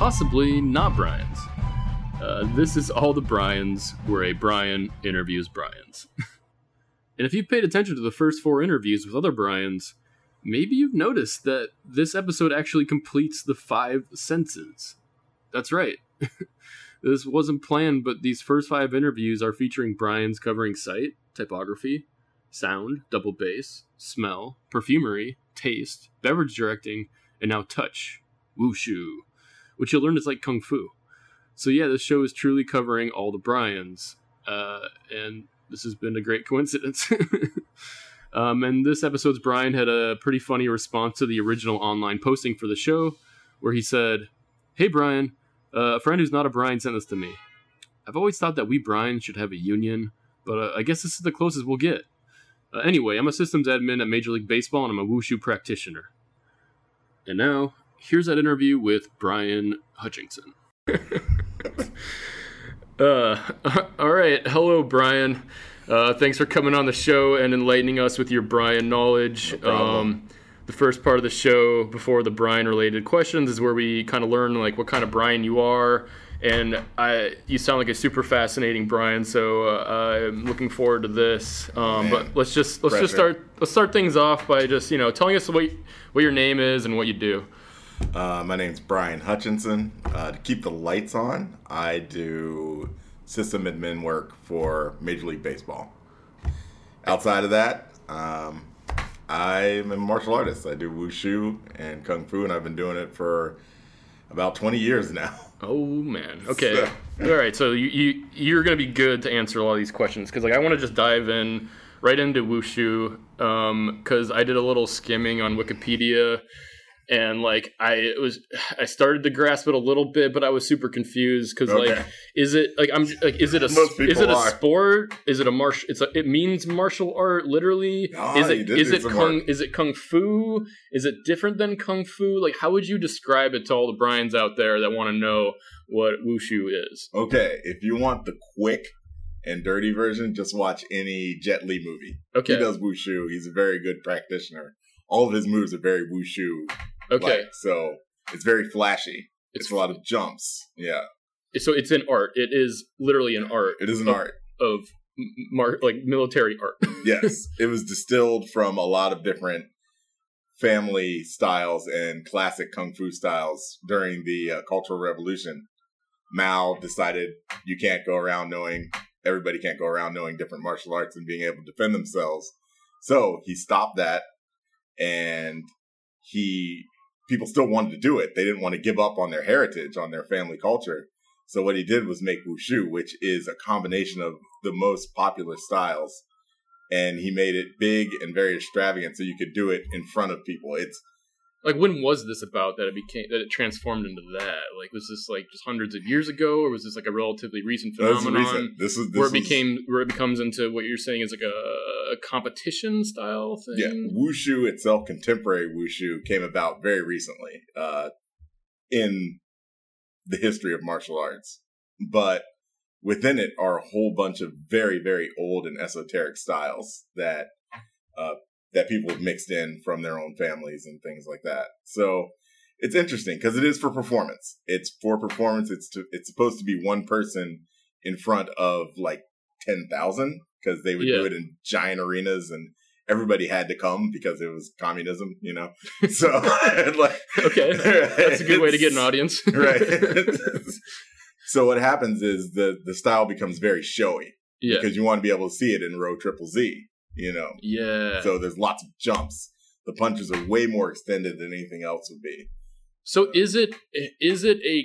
possibly not Brian's. Uh, this is All the Brian's, where a Brian interviews Brian's. and if you've paid attention to the first four interviews with other Brian's, maybe you've noticed that this episode actually completes the five senses. That's right. this wasn't planned, but these first five interviews are featuring Brian's covering sight, typography, sound, double bass, smell, perfumery, taste, beverage directing, and now touch, wushu, which you'll learn is like kung fu. So yeah, this show is truly covering all the Bryans, uh, and this has been a great coincidence. um, and this episode's Brian had a pretty funny response to the original online posting for the show, where he said, "Hey Brian, uh, a friend who's not a Brian sent this to me. I've always thought that we Bryans should have a union, but uh, I guess this is the closest we'll get. Uh, anyway, I'm a systems admin at Major League Baseball, and I'm a wushu practitioner. And now, here's that interview with Brian Hutchinson. uh, all right. Hello, Brian. Uh, thanks for coming on the show and enlightening us with your Brian knowledge. No um, the first part of the show, before the Brian related questions, is where we kind of learn like what kind of Brian you are. And I, you sound like a super fascinating Brian, so uh, I'm looking forward to this. Um, but let's just let's just start let's start things off by just you know telling us what what your name is and what you do. Uh, my name's Brian Hutchinson. Uh, to keep the lights on, I do system admin work for Major League Baseball. Outside of that, um, I'm a martial artist. I do wushu and kung fu, and I've been doing it for about 20 years now. Oh man. Okay. All right. So you, you you're gonna be good to answer a lot of these questions because like I want to just dive in right into wushu because I did a little skimming on Wikipedia and like I it was I started to grasp it a little bit, but I was super confused because like is it like I'm like is it a is it a are. sport? Is it a martial? It's a it means martial art literally. Ah, is it is it kung work. is it kung fu? Is it different than kung fu? Like how would you describe it to all the Bryans out there that want to know what wushu is? Okay, if you want the quick and dirty version, just watch any Jet Li movie. Okay. He does wushu. He's a very good practitioner. All of his moves are very wushu. Okay. so it's very flashy. It's It's a lot of jumps. Yeah, so it's an art. It is literally an art it is an Oh. art. of mar- like military art. Yes, it was distilled from a lot of different family styles and classic kung fu styles during the uh, Cultural Revolution. Mao decided you can't go around knowing everybody can't go around knowing different martial arts and being able to defend themselves. So he stopped that, and he people still wanted to do it. They didn't want to give up on their heritage, on their family culture. So what he did was make wushu, which is a combination of the most popular styles and he made it big and very extravagant so you could do it in front of people. It's like when was this about that it became that it transformed into that? Like was this like just hundreds of years ago, or was this like a relatively recent phenomenon? recent. This is this where it became where it becomes into what you're saying is like a, a competition style thing. yeah wushu itself, contemporary wushu came about very recently uh, in the history of martial arts, but within it are a whole bunch of very very old and esoteric styles that uh, that people have mixed in from their own families and things like that. So it's interesting because it is for performance. It's for performance. It's to, it's supposed to be one person in front of like ten thousand because they would do it in giant arenas and everybody had to come because it was communism, you know. So like Okay, that's a good way to get an audience. right. so what happens is the the style becomes very showy yeah, because you want to be able to see it in row triple Z, you know. yeah. So there's lots of jumps. The punches are way more extended than anything else would be. So is it is it a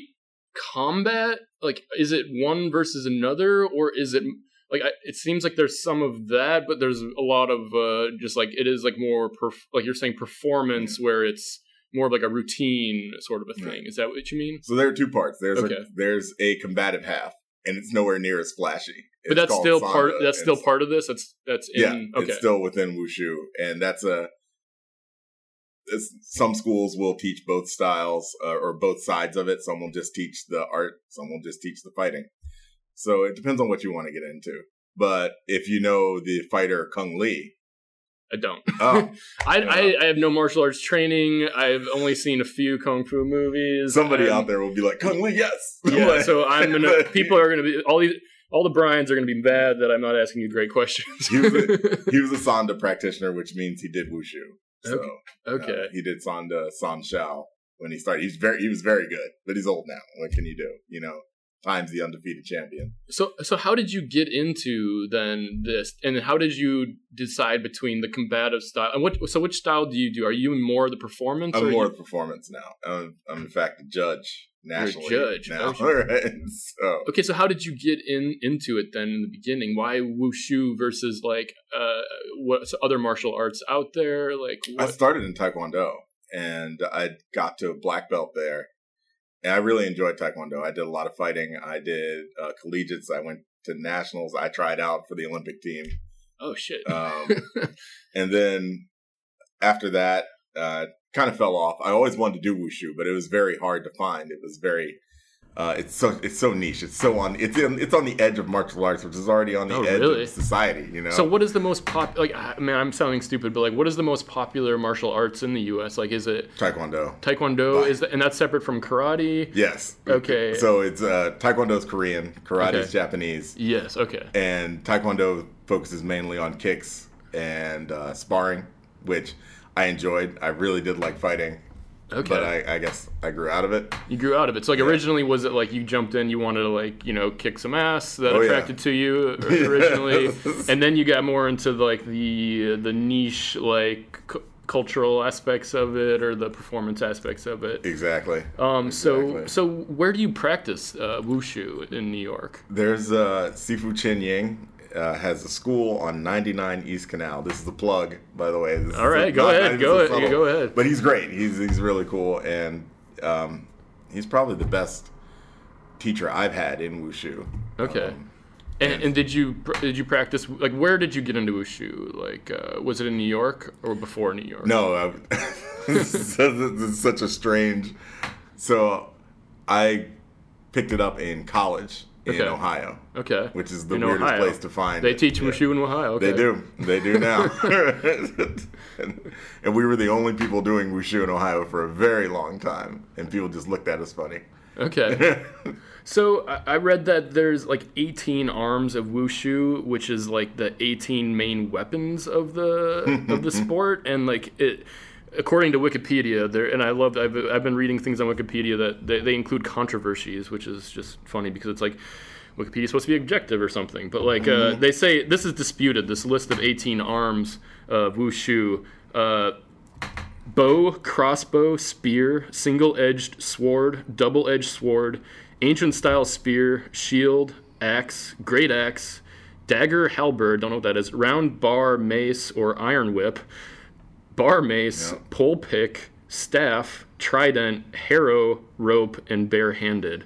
combat? Like is it one versus another, or is it like I, it seems like there's some of that, but there's a lot of uh, just like it is like more perf- like you're saying performance where it's more of like a routine sort of a thing. Right. Is that what you mean? So there are two parts. There's Okay. a, there's a combative half, and it's nowhere near as flashy. but that's still part. That's still part of this. That's that's in. Yeah, okay. it's still within wushu, and that's a. it's- Some schools will teach both styles uh, or both sides of it. Some will just teach the art. Some will just teach the fighting. So it depends on what you want to get into. But if you know the fighter Cung Le, I don't. Oh, I, Yeah. I, I have no martial arts training. I've only seen a few kung fu movies. somebody out there will be like, Cung Le, yes. Yeah, Like- so I'm gonna. People are gonna be all these. All the Brian's are gonna be mad that I'm not asking you great questions. He was he was a Sanda practitioner, which means he did wushu. So okay. uh, he did Sanda San Shou when he started. He's very he was very good, but he's old now. What can you do? You know, times the undefeated champion. So so how did you get into then this, and how did you decide between the combative style and what? So which style do you do? Are you more the performance? I'm or more you- of performance now. I'm, I'm in fact a judge nationally judge. now. Oh, right? So Okay, so how did you get in into it then in the beginning? Why wushu versus like uh what other martial arts out there? Like I started in Taekwondo and I got to a black belt there. And I really enjoyed Taekwondo. I did a lot of fighting. I did uh, collegiates. I went to nationals. I tried out for the Olympic team. oh shit. Um, and then after that, uh, kind of fell off. I always wanted to do wushu, but it was very hard to find. It was very, uh, it's so it's so niche. It's so on. It's in, it's on the edge of martial arts, which is already on the Oh, edge really? of society. You know. So what is the most pop? Like, I mean, I'm sounding stupid, but like, what is the most popular martial arts in the U.S.? Like, is it Taekwondo. Taekwondo? Is that, and that's separate from karate? Yes. Okay. So it's uh, is Korean, karate Okay. Japanese, Yes. Okay. and Taekwondo focuses mainly on kicks and uh, sparring, which I enjoyed. I really did like fighting, Okay. but I, I guess I grew out of it. you grew out of it. So like, Yeah. originally, was it like you jumped in, you wanted to like you know kick some ass that Oh, yeah. attracted to you originally, and then you got more into like the the niche like. cu- cultural aspects of it or the performance aspects of it Exactly. um so Exactly. so where do you practice uh, wushu in new york There's uh, Sifu Chen Ying. Uh, has a school on 99 East Canal. This is the plug, by the way. This all is go not- ahead go ahead go ahead But he's great. He's he's really cool, and um, he's probably the best teacher I've had in wushu. Okay. Um, And, and did you did you practice like where did you get into wushu? Like uh, was it in New York or before New York? no, I, this is such a strange. So, I picked it up in college in Okay. Ohio, Okay. which is the In weirdest Ohio. place to find. They teach Yeah. wushu in Ohio. Okay. They do. They do now. and, and we were the only people doing wushu in Ohio for a very long time, and people just looked at us funny. Okay. So I I read that there's like 18 arms of wushu, which is like the 18 main weapons of the of the sport, and like it. According to Wikipedia, there and I love I've, I've been reading things on Wikipedia that they, they include controversies, which is just funny because it's like Wikipedia's supposed to be objective or something, but like uh, they say this is disputed. This list of 18 arms of wushu. Uh, bow, crossbow, spear, single edged sword, double edged sword, ancient style spear, shield, axe, great axe, dagger, halberd, don't know what that is, round bar, mace, or iron whip, bar mace, Yeah. pole pick, staff, trident, harrow, rope, and barehanded.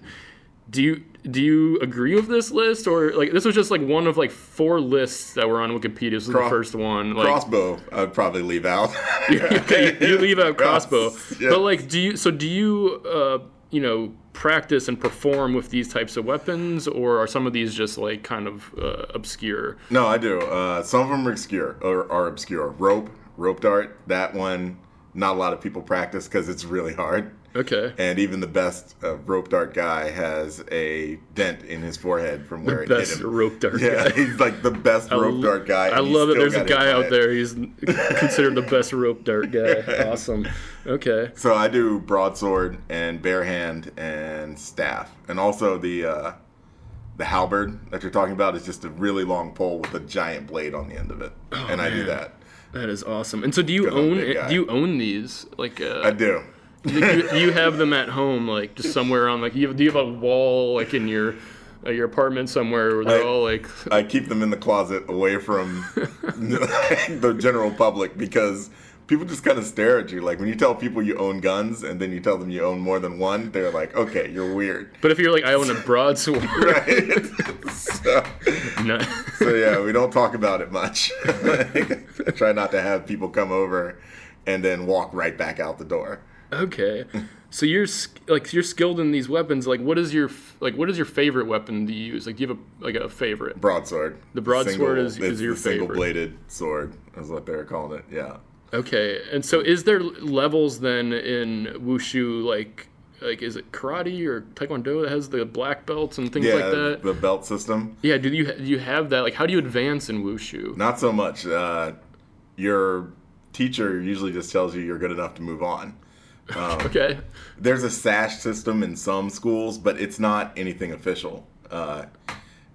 Do you do you agree with this list, or like this was just like one of like four lists that were on Wikipedia? This was the first one. Like, Crossbow, I'd probably leave out. okay, you leave out crossbow. Yeah. But like, do you? So do you? Uh, you know, practice and perform with these types of weapons, or are some of these just like kind of uh, obscure? No, I do. Uh, some of them are obscure or are obscure. Rope, rope dart. That one, not a lot of people practice because it's really hard. Okay. And even the best uh, rope dart guy has a dent in his forehead from where it hit Best him. rope dart Yeah, guy. he's like the best rope l- dart guy. I love it. There's a guy out there. He's considered the best rope dart guy. Awesome. Okay. So I do broadsword and bare hand and staff, and also the uh, the halberd that you're talking about is just a really long pole with a giant blade on the end of it, and I do Oh, that. That is awesome. And so, do you own? Do you own these? Like, uh, I do. do you, do you have them at home, like just somewhere on like you have, do you have a wall like in your uh, your apartment somewhere where they're I- all like I keep them in the closet away from the general public because people just kind of stare at you. Like when you tell people you own guns and then you tell them you own more than one, they're like, "Okay, you're weird." But if you're like, I own a broadsword, Right? so, no. so yeah, we don't talk about it much. I try not to have people come over and then walk right back out the door. Okay. So you're like you're skilled in these weapons. Like, what is your like what is your favorite weapon to use? Like, do you have a like a favorite? Broadsword. The broadsword is- is your the single bladed sword, is what they're calling it. Yeah. Okay. And so, is there levels then in wushu? Like, like is it karate or taekwondo that has the black belts and things Yeah, like that? the belt system. Yeah. Do you do you have that? Like, how do you advance in wushu? Not so much. Uh, your teacher usually just tells you you're good enough to move on. Okay. There's a sash system in some schools, but it's not anything official. Uh,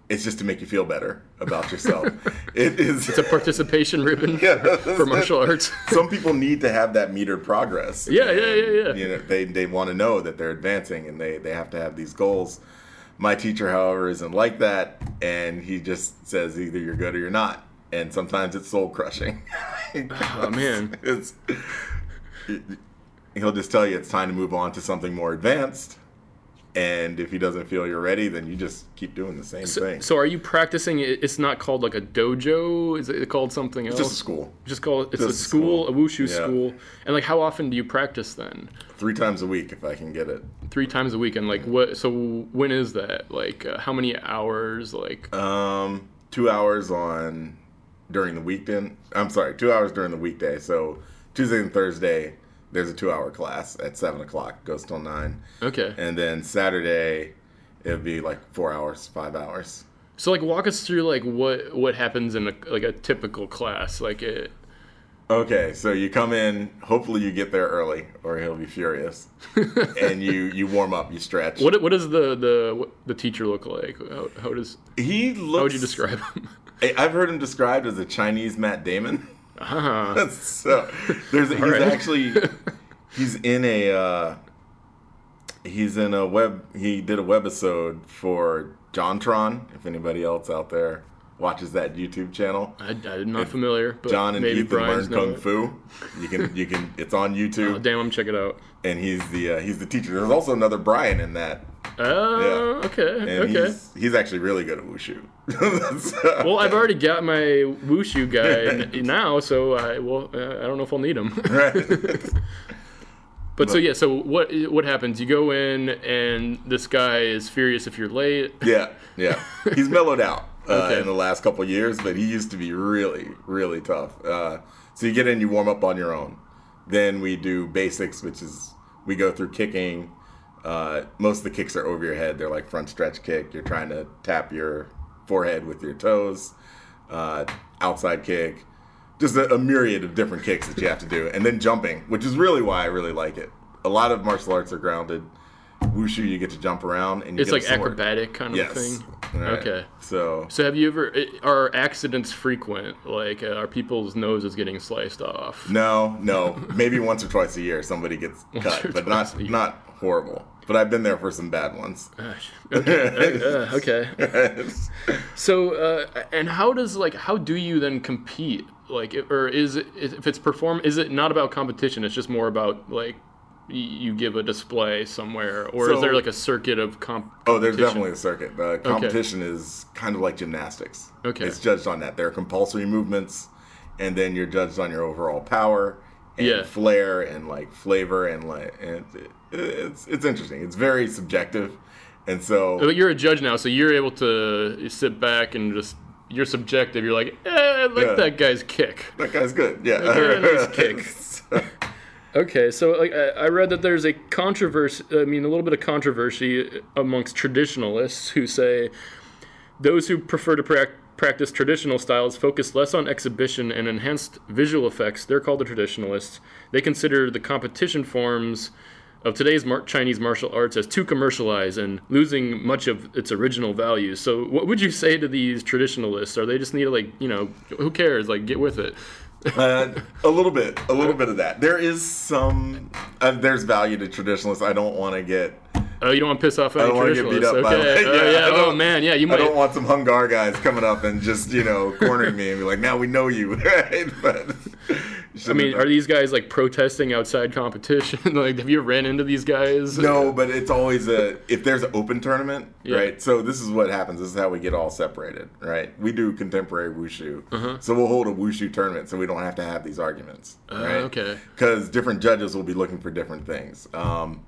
it's just to make you feel better about yourself. it is. It's a participation ribbon Yeah. for martial arts. some people need to have that metered progress. Yeah, yeah, yeah, yeah. You know, they they want to know that they're advancing, and they they have to have these goals. My teacher, however, isn't like that, and he just says either you're good or you're not, and sometimes it's soul crushing. Oh man. it's he'll just tell you it's time to move on to something more advanced. And if he doesn't feel you're ready, then you just keep doing the same thing. So are you practicing? It's not called like a dojo. Is it called something else? just a school. Just call it. It's Just a a school, school. a wushu Yeah. school. And like, how often do you practice then? Three times a week if I can get it. Three times a week. And like, what? So when is that? Like, uh, how many hours? Like, Um, two hours on during the weekend. I'm sorry, two hours during the weekday. So Tuesday and Thursday, there's a two-hour class at seven o'clock. Goes till nine, okay. and then Saturday, it'd be like four hours, five hours. So like, walk us through like what what happens in a like a typical class. Like, it, Okay, so you come in. Hopefully, you get there early, or he'll be furious. and you you warm up, you stretch. what what does the the what the teacher look like? How, how does he looks? how would you describe him? I've heard him described as a Chinese Matt Damon. Ah, so there's he's right. actually he's in a uh, he's in a web he did a webisode for JonTron. If anybody else out there watches that YouTube channel, I, I'm not familiar, but John and maybe Ethan Brian's learn kung fu. You can you can it's on Oh, YouTube, damn, I'm check it out. and he's the uh, he's the teacher. There's also another Brian in that. Oh, okay, And okay. he's he's actually really good at wushu. So- Well, I've already got my wushu guy now, so I well, uh, I don't know if I'll need him. right. but so yeah, so what what happens? You go in, and this guy is furious if you're late. Yeah, yeah. He's mellowed out uh, Okay. in the last couple of years, but he used to be really, really tough. Uh, so you get in, you warm up on your own. Then we do basics, which is we go through kicking. Uh, most of the kicks are over your head. They're like front stretch kick. You're trying to tap your forehead with your toes. Uh, outside kick. Just a, a myriad of different kicks that you have to do, and then jumping, which is really why I really like it. A lot of martial arts are grounded. Wushu, you get to jump around, and you It's like acrobatic kind of Yes. thing. Right. Okay. So So have you ever? Are accidents frequent? Like, uh, are people's noses getting sliced off? no, no, maybe once or twice a year somebody gets cut, but not not horrible. But I've been there for some bad ones. Okay. uh, okay. So, uh, and how does like how do you then compete? Like, or is it if it's perform? Is it not about competition? It's just more about like you give a display somewhere, or is there like a circuit of comp? Oh, there's definitely a circuit. The competition is kind of like gymnastics. Okay. It's judged on that. There are compulsory movements, and then you're judged on your overall power and Yeah. flair and like flavor and like and it, it's it's interesting. It's very subjective, and so But you're a judge now, so you're able to sit back and just you're subjective. You're like, eh, I like Yeah. that guy's kick. that guy's good. Yeah. Okay, nice kick. So- Okay, so like I I read that there's a controversy. I mean, a little bit of controversy amongst traditionalists who say those who prefer to prac- practice traditional styles focus less on exhibition and enhanced visual effects. They're called the traditionalists. They consider the competition forms of today's mar- Chinese martial arts as too commercialized and losing much of its original value. So, what would you say to these traditionalists? Are they just need to like, you know, who cares? Like, get with it. Uh, a little bit, a little bit of that. There is some, uh, there's value to traditionalists. I don't want to get, Oh, you don't want to piss off any don't wanna get traditionalists. beat up by- okay. Yeah, oh, I yeah. Oh man, yeah. You might. I don't want some Hung Gar guys coming up and just you know cornering me and be like, now we know you, right? But I mean, are these guys like protesting outside competition? like, have you ran into these guys? No, but it's always a if there's an open tournament, Yeah. right? So this is what happens. This is how we get all separated, right? We do contemporary wushu, Uh-huh. so we'll hold a wushu tournament, so we don't have to have these arguments, Uh, right? okay. Because different judges will be looking for different things. Um,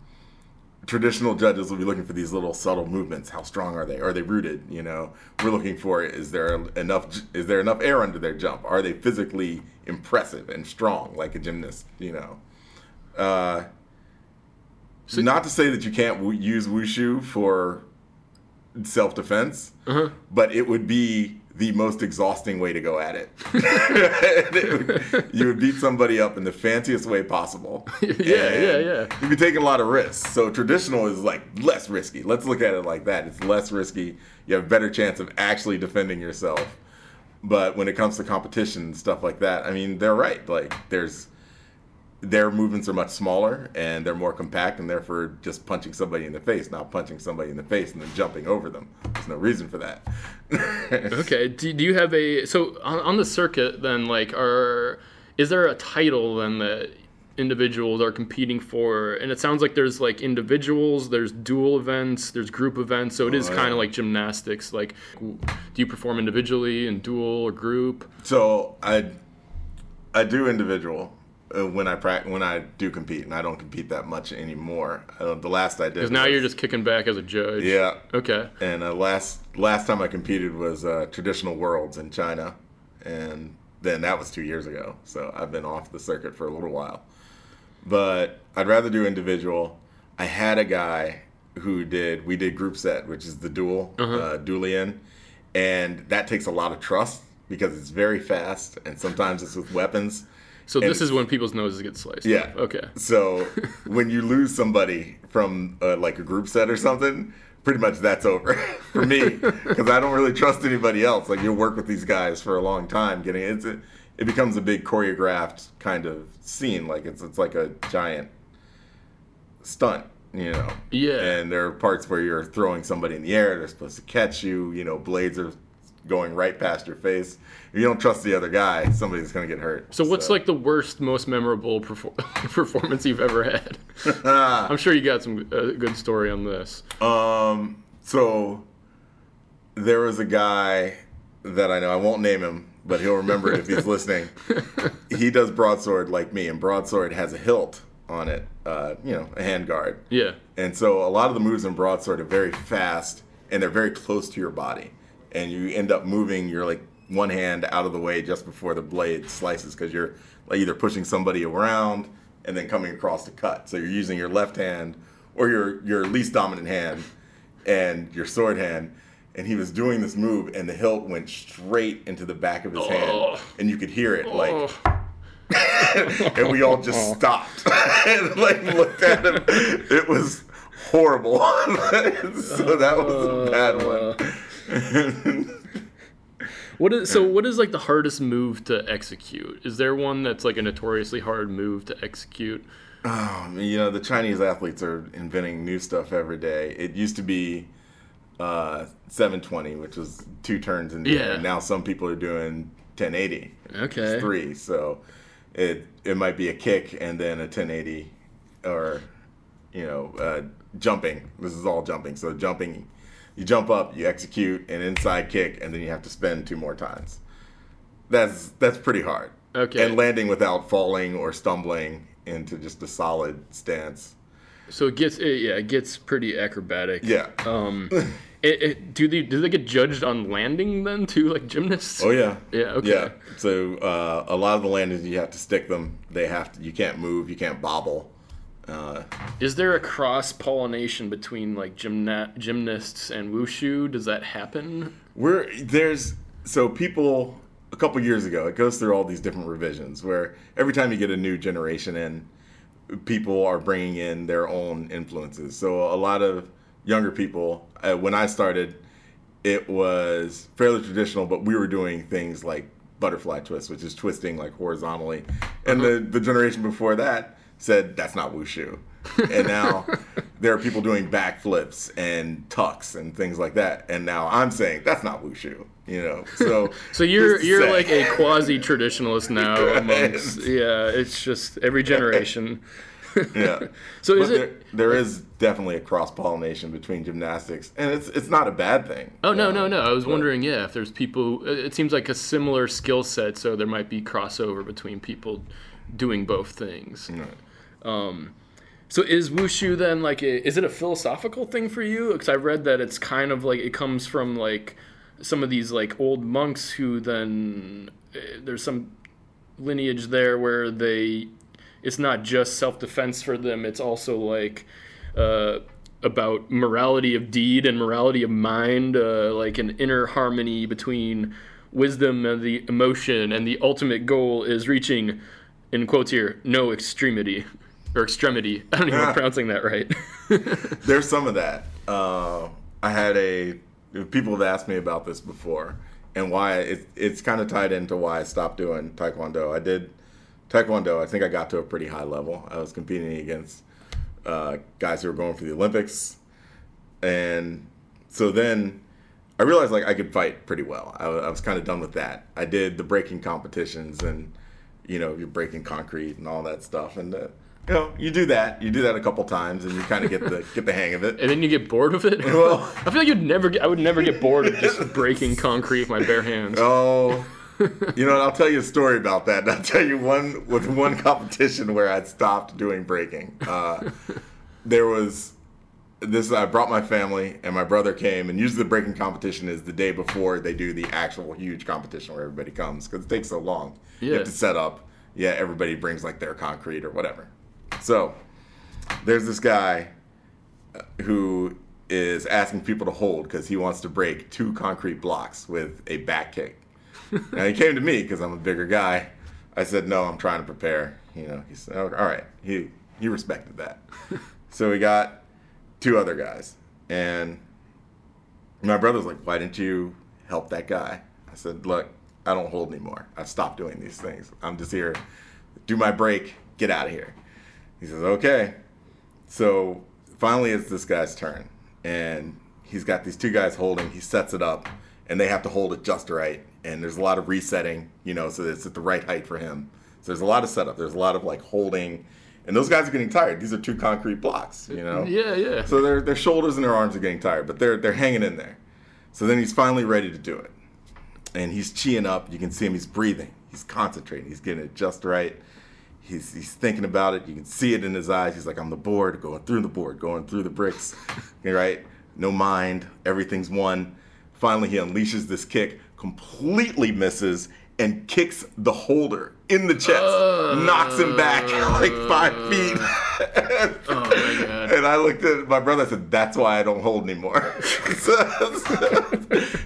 traditional judges will be looking for these little subtle movements. How strong are they? Are they rooted? You know, we're looking for is there enough is there enough air under their jump? Are they physically impressive and strong like a gymnast? You know, uh, So- not to say that you can't w- use wushu for self defense, Uh-huh. but it would be the most exhausting way to go at it. Would- you would beat somebody up in the fanciest way possible. Yeah, yeah, yeah. You'd be taking a lot of risks. So traditional is like less risky. Let's look at it like that. It's less risky. You have a better chance of actually defending yourself. But when it comes to competition and stuff like that, I mean, they're right. Like there's their movements are much smaller and they're more compact and therefore just punching somebody in the face, not punching somebody in the face and then jumping over them. There's no reason for that. Okay. Do, do you have a so on, on the circuit then like are is there a title then that individuals are competing for? And it sounds like there's like individuals, there's dual events, there's group events. So it is Oh, kind of like gymnastics. Like, do you perform individually in dual or group? So I I do individual when I prac- when I do compete, and I don't compete that much anymore. Uh, the last I did Because now was- you're just kicking back as a judge. yeah. Okay. And uh, last last time I competed was uh, traditional worlds in China, and then that was two years ago. So I've been off the circuit for a little while. But I'd rather do individual. I had a guy who did we did group set, which is the duel, Uh-huh. uh, duilian, and that takes a lot of trust because it's very fast, and sometimes it's with weapons. So this is when people's noses get sliced. Yeah. Okay. So when you lose somebody from uh, like a group set or something, pretty much that's over for me because I don't really trust anybody else. Like you'll work with these guys for a long time, getting it's a, it becomes a big choreographed kind of scene. Like it's it's like a giant stunt, you know. Yeah. And there are parts where you're throwing somebody in the air. They're supposed to catch you. You know, blades are going right past your face. If you don't trust the other guy, somebody's gonna get hurt. So what's like the worst, most memorable perfor- performance you've ever had? I'm sure you got some uh, good story on this. Um, so there was a guy that I know. I won't name him, but he'll remember it if he's listening. He does broadsword like me, and broadsword has a hilt on it. Uh, you know, a hand guard. Yeah. And so a lot of the moves in broadsword are very fast and they're very close to your body. And you end up moving your like one hand out of the way just before the blade slices because you're like either pushing somebody around and then coming across to cut. So you're using your left hand or your your least dominant hand and your sword hand. And he was doing this move and the hilt went straight into the back of his Oh. hand and you could hear it like Oh, and we all just stopped and like looked at him. It was horrible. so that was a bad one. what is so? What is like the hardest move to execute? Is there one that's like a notoriously hard move to execute? Oh, you know, the Chinese athletes are inventing new stuff every day. It used to be uh, 720, which was two turns in the Yeah. air. Now some people are doing 1080. Okay. Three. So it it might be a kick and then a 1080 or you know uh, jumping. This is all jumping. So jumping, you jump up, you execute an inside kick, and then you have to spin two more times. That's that's pretty hard. Okay. And landing without falling or stumbling into just a solid stance. So it gets it, yeah, it gets pretty acrobatic. Yeah. Um, it, it, do they do they get judged on landing then too, like gymnasts? Oh yeah. Yeah, okay. Yeah. So uh, a lot of the landings you have to stick them. They have to. You can't move. You can't bobble. Uh, Is there a cross pollination between like gymna- gymnasts and wushu? Does that happen? We're there's so people a couple years ago it goes through all these different revisions where every time you get a new generation in people are bringing in their own influences so a lot of younger people uh, when i started it was fairly traditional but we were doing things like butterfly twist which is twisting like horizontally and the, the generation before that said that's not wushu and now there are people doing backflips and tucks and things like that. And now I'm saying that's not wushu, you know. So So you're you're say- like a quasi traditionalist now amongst yeah, it's just every generation. yeah. So is it there, there is definitely a cross pollination between gymnastics, and it's it's not a bad thing. Oh no, Um, no, no. I was but- wondering, yeah, if there's people it seems like a similar skill set, so there might be crossover between people doing both things. Um so is wushu then like a, is it a philosophical thing for you? Because I've read that it's kind of like it comes from like some of these like old monks who then eh, there's some lineage there where they it's not just self-defense for them it's also like uh, about morality of deed and morality of mind uh, like an inner harmony between wisdom and the emotion and the ultimate goal is reaching in quotes here no extremity or extremity i don't even know if I'm pronouncing that right There's some of that. Uh, I had a people have asked me about this before, and why it, it's kind of tied into why I stopped doing taekwondo. I did taekwondo. I think I got to a pretty high level. I was competing against uh, guys who were going for the Olympics, and so then I realized like I could fight pretty well. I, I was kind of done with that. I did the breaking competitions, and you know you're breaking concrete and all that stuff, and uh, you know you do that. You do that a couple times, and you kind of get the get the hang of it. and then you get bored of it Well- i feel like you'd never get i would never get bored of just breaking concrete with my bare hands Oh, you know, what? I'll tell you a story about that. I'll tell you one with one competition where I'd stopped doing breaking. Uh, there was this. I brought my family, and my brother came. And usually, the breaking competition is the day before they do the actual huge competition where everybody comes because it takes so long. You have to set up. Yeah, everybody brings like their concrete or whatever. So there's this guy uh, who is asking people to hold because he wants to break two concrete blocks with a back kick. now he came to me because I'm a bigger guy. I said, "No, I'm trying to prepare." You know, he said, "Oh, "All right." He he respected that. so we got two other guys, and my brother's like, "Why didn't you help that guy?" I said, "Look, I don't hold anymore. I've stopped doing these things. I'm just here, do my break, get out of here." He says, "Okay." So finally, it's this guy's turn, and he's got these two guys holding. He sets it up, and they have to hold it just right. And there's a lot of resetting, you know, so it's at the right height for him. So there's a lot of setup. There's a lot of like holding, and those guys are getting tired. These are two concrete blocks, you know. yeah yeah So their their shoulders and their arms are getting tired, but they're they're hanging in there. So then he's finally ready to do it, and he's cheeing up. You can see him. He's breathing. He's concentrating. He's getting it just right. He's he's thinking about it. You can see it in his eyes. He's like, I'm the board, going through the board, going through the bricks. right? No mind. Everything's one. Finally, he unleashes this kick, completely misses, and kicks the holder in the chest, knocks him back like five uh. feet. oh my god And I looked at my brother. I said, "That's why I don't hold anymore."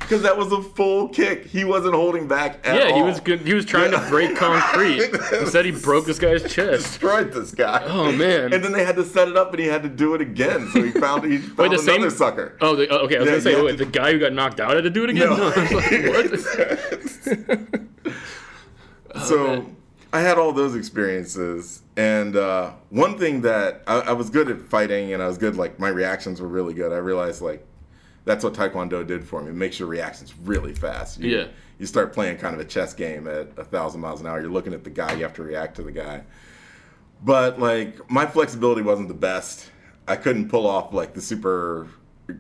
Because that was a full kick. He wasn't holding back at yeah all. he was good he was trying to break concrete instead he broke this guy's chest destroyed this guy. Oh, man. And then they had to set it up, and he had to do it again. So he found he found the same- another sucker. Oh, the, oh, okay. I was Yeah, gonna say, wait, to- the guy who got knocked out had to do it again. No. I was like, what? So man. I had all those experiences, and uh, one thing that I, I was good at fighting, and I was good. Like my reactions were really good. I realized like that's what Taekwondo did for me. It makes your reactions really fast. You, Yeah. You start playing kind of a chess game at a thousand miles an hour. You're looking at the guy. You have to react to the guy. But like my flexibility wasn't the best. I couldn't pull off like the super,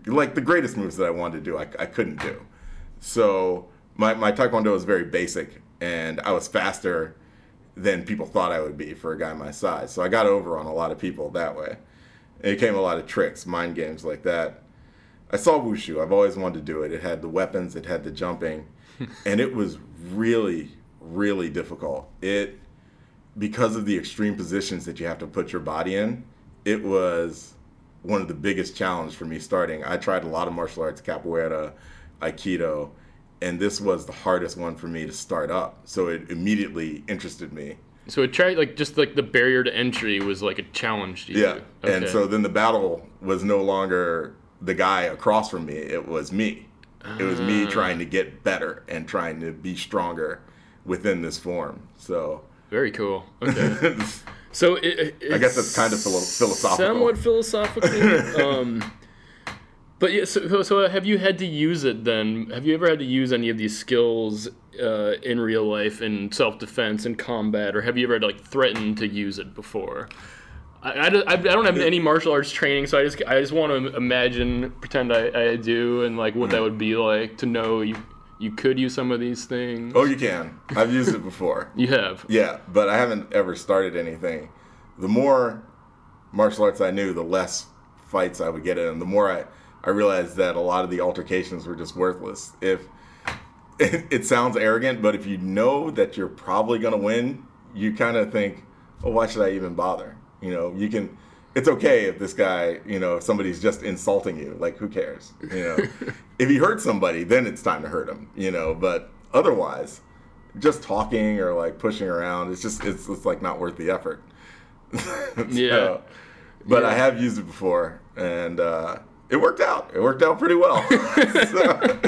like the greatest moves that I wanted to do. I, I couldn't do. So my, my taekwondo was very basic, and I was faster than people thought I would be for a guy my size. So I got over on a lot of people that way. And it came a lot of tricks, mind games like that. I saw wushu. I've always wanted to do it. It had the weapons, it had the jumping, and it was really, really difficult. It because of the extreme positions that you have to put your body in, it was one of the biggest challenges for me starting. I tried a lot of martial arts, capoeira, aikido, and this was the hardest one for me to start up. So it immediately interested me. so it tried like just like the barrier to entry was like a challenge to you. Yeah. And so then the battle was no longer the guy across from me, it was me. It was me Ah. trying to get better and trying to be stronger within this form. So very cool. Okay. So it, I guess that's kind of philo- philosophical. Somewhat philosophical. um, but yeah, so, so have you had to use it then? Have you ever had to use any of these skills uh, in real life in self defense and combat, or have you ever had to, like threatened to use it before? I, I, I don't have any martial arts training, so I just I just want to imagine, pretend I, I do, and like what that would be like to know you you could use some of these things. Oh, you can. I've used it before. You have. Yeah, but I haven't ever started anything. The more martial arts I knew, the less fights I would get in, and the more I I realized that a lot of the altercations were just worthless. If it, it sounds arrogant, but if you know that you're probably going to win, you kind of think, "Oh, why should I even bother?" You know, you can. It's okay if this guy, you know, if somebody's just insulting you. Like, who cares? You know, if he hurt somebody, then it's time to hurt him. You know, but otherwise, just talking or like pushing around, it's just it's, it's like not worth the effort. so, Yeah. But Yeah. I have used it before, and uh, it worked out. It worked out pretty well. so,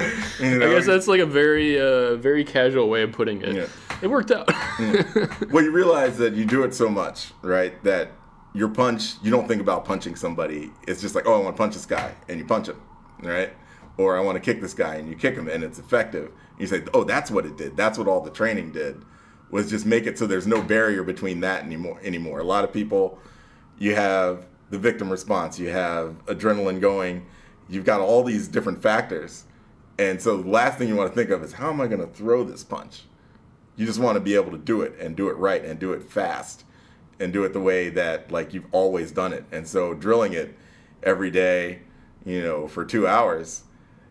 you know, I guess that's like a very uh, very casual way of putting it. Yeah. It worked out. well, you realize that you do it so much, right? That your punch, you don't think about punching somebody. It's just like, oh, I want to punch this guy, and you punch him, right? Or I want to kick this guy, and you kick him, and it's effective. You say, oh, that's what it did. That's what all the training did, was just make it so there's no barrier between that anymore. Anymore. A lot of people, you have the victim response, you have adrenaline going, you've got all these different factors, and so the last thing you want to think of is how am I going to throw this punch? you just want to be able to do it and do it right and do it fast and do it the way that like you've always done it. And so drilling it every day you know for two hours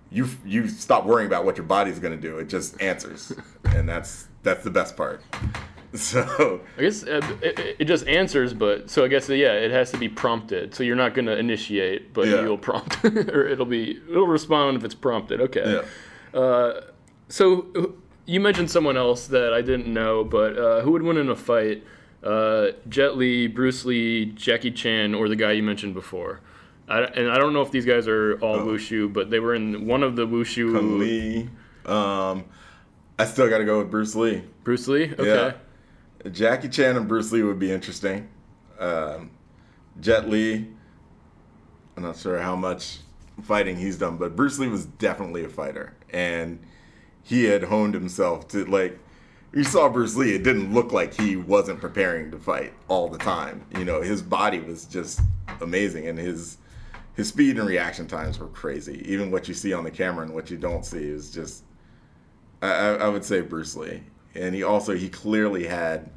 you you stop worrying about what your body's going to do. It just answers. And that's that's the best part so I guess uh, it, it just answers, but so I guess yeah, it has to be prompted. So you're not going to initiate, but Yeah. you'll prompt, or it'll be it'll respond if it's prompted. Okay. yeah Uh, so you mentioned someone else that I didn't know, but uh, who would win in a fight? Uh, Jet Li, Bruce Lee, Jackie Chan, or the guy you mentioned before? I, and I don't know if these guys are all wushu, but they were in one of the wushu. Cung Le um i still got to go with bruce lee Bruce Lee. Okay. Yeah. Jackie Chan and Bruce Lee would be interesting. Um, Jet Li, I'm not sure how much fighting he's done, but Bruce Lee was definitely a fighter. And he had honed himself to, like, you saw Bruce Lee, it didn't look like he wasn't preparing to fight all the time. You know, his body was just amazing, and his his speed and reaction times were crazy. Even what you see on the camera and what you don't see is just I, I I would say Bruce Lee, and he also he clearly had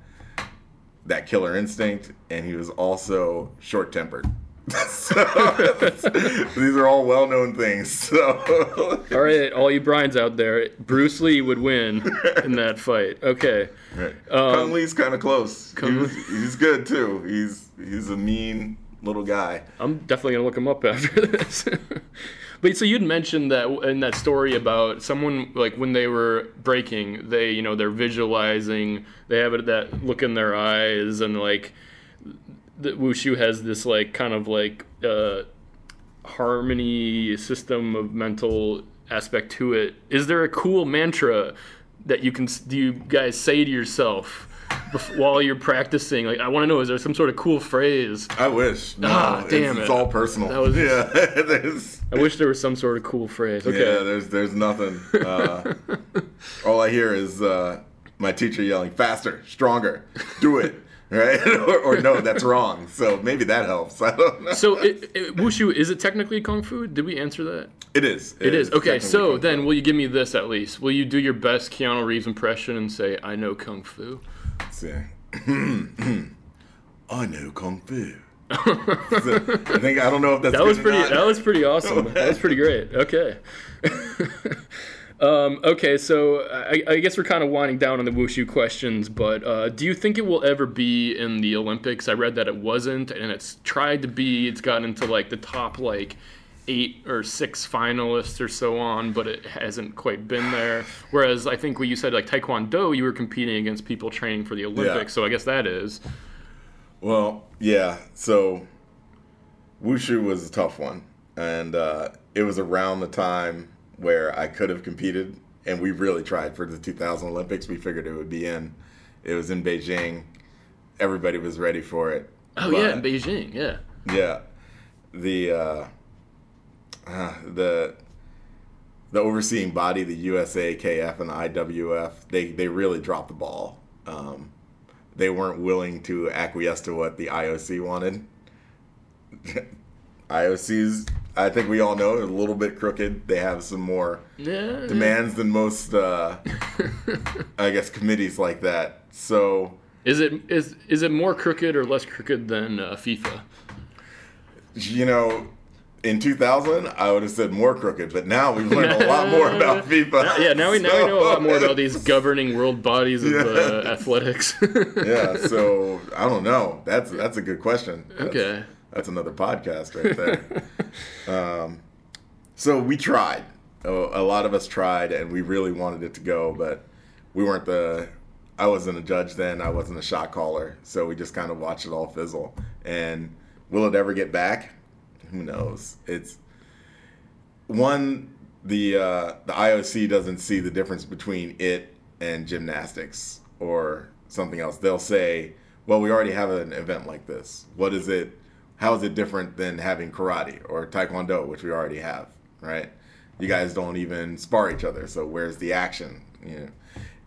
that killer instinct, and he was also short tempered. so these are all well known things. So All right, all you Bryans out there, Bruce Lee would win in that fight. Okay. Um, Cung Le's kind of close. Kung he was, he's good too. He's he's a mean little guy. I'm definitely gonna look him up after this. but so you'd mentioned that in that story about someone like when they were breaking, they you know they're visualizing, they have that look in their eyes, and like the wushu has this like kind of like uh, harmony system of mental aspect to it. Is there a cool mantra that you can do? You guys say to yourself. While you're practicing, like I want to know, is there some sort of cool phrase I wish. No, Ah, it's, damn it's all personal. That was- yeah. there's, I wish there was some sort of cool phrase. Okay. Yeah, there's there's nothing. Uh, all I hear is uh, my teacher yelling, "Faster, stronger, do it!" Right? or, or no, that's wrong. So maybe that helps. I don't know. so, it, it, wushu is it technically kung fu? Did we answer that? it is. It is. Okay, so then will you give me this at least? Will you do your best Keanu Reeves impression and say, "I know kung fu"? See. I know kung fu. So, I think I don't know if that's That was pretty. That was pretty awesome. That was pretty great. Okay. um, okay, so I, I guess we're kind of winding down on the wushu questions, but uh, do you think it will ever be in the Olympics? I read that it wasn't, and it's tried to be. It's gotten into like the top like eight or six finalists or so on, but it hasn't quite been there. Whereas I think what you said like Taekwondo, you were competing against people training for the Olympics, so I guess that is. Well, yeah. So wushu was a tough one, and uh, it was around the time where I could have competed, and we really tried for the 2000 Olympics. We figured it would be in. It was in Beijing, everybody was ready for it. Oh But- yeah, in Beijing. Yeah. yeah. The uh, uh, the the overseeing body, the USAKF and the IWF, they they really dropped the ball. Um, they weren't willing to acquiesce to what the IOC wanted. IOC's, I think we all know, are a little bit crooked. They have some more Yeah. demands than most, uh, I guess, committees like that. So Is it is is it more crooked or less crooked than uh, FIFA? you know, in 2000, I would have said more crooked, but now we've learned a lot more about FIFA. Yeah, now we now we know a lot more about these governing world bodies of uh, athletics. yeah, so I don't know. That's that's a good question. That's, Okay. that's another podcast right there. um, so we tried. A, a lot of us tried, and we really wanted it to go, but we weren't the. I wasn't a judge then. I wasn't a shot caller, so we just kind of watched it all fizzle. And will it ever get back? Who knows? It's one. The uh, the IOC doesn't see the difference between it and gymnastics or something else. They'll say, "Well, we already have an event like this. What is it? How is it different than having karate or taekwondo, which we already have? Right? You guys don't even spar each other, so where's the action? You know,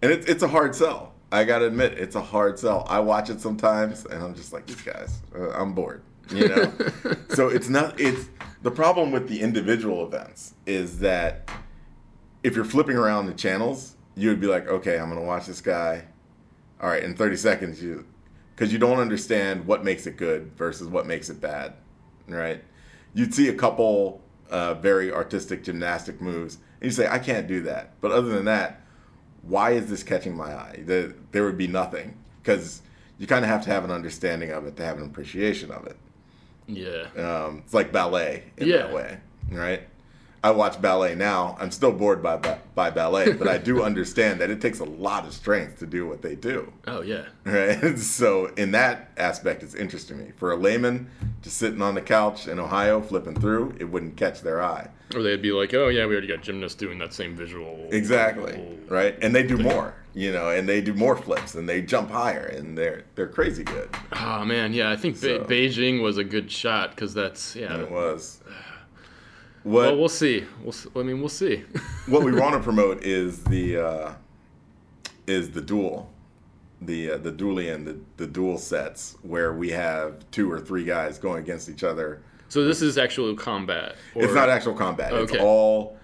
and it's it's a hard sell. I gotta admit, it's a hard sell. I watch it sometimes, and I'm just like, these guys, uh, I'm bored. You know, so it's not. It's the problem with the individual events is that if you're flipping around the channels, you would be like, okay, I'm gonna watch this guy. All right, in 30 seconds, you because you don't understand what makes it good versus what makes it bad, right? You'd see a couple uh, very artistic gymnastic moves, and you say, I can't do that. But other than that, why is this catching my eye? The, there would be nothing because you kind of have to have an understanding of it to have an appreciation of it. Yeah. Um, it's like ballet in Yeah. that way, right? I watch ballet now. I'm still bored by by ballet, but I do understand that it takes a lot of strength to do what they do, Oh yeah. right? So in that aspect, it's interesting to me. For a layman, just sitting on the couch in Ohio flipping through, it wouldn't catch their eye. Or they'd be like, oh yeah, we already got gymnasts doing that same visual. Exactly, right? And they do more, you know, and they do more flips and they jump higher, and they're they're crazy good. Oh man, yeah. I think Be- Beijing was a good shot because that's yeah. It was. What Well, we'll see. We'll. I mean, we'll see. what we want to promote is the uh, is the duel, the uh, the dueling, the the duel sets where we have two or three guys going against each other. so this is actual combat. it's not actual combat. Okay. It's all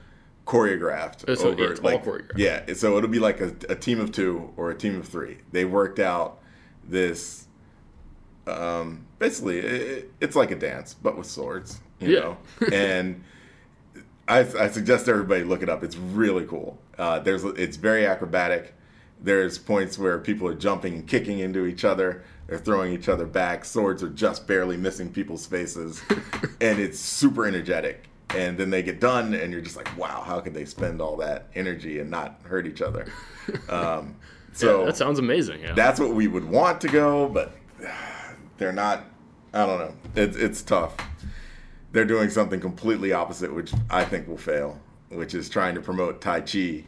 choreographed. So over, it's all like, choreographed. Yeah, so it'll be like a, a team of two or a team of three. They worked out this. Um, basically, it, it's like a dance, but with swords. You Yeah. know, and I, I suggest everybody look it up. It's really cool. Uh, there's it's very acrobatic. There's points where people are jumping and kicking into each other. They're throwing each other back. Swords are just barely missing people's faces, and it's super energetic. And then they get done, and you're just like, wow, how could they spend all that energy and not hurt each other? Um, so yeah, that sounds amazing. Yeah. that's what we would want to go, but they're not. I don't know. It's it's tough. They're doing something completely opposite, which I think will fail, which is trying to promote Tai Chi.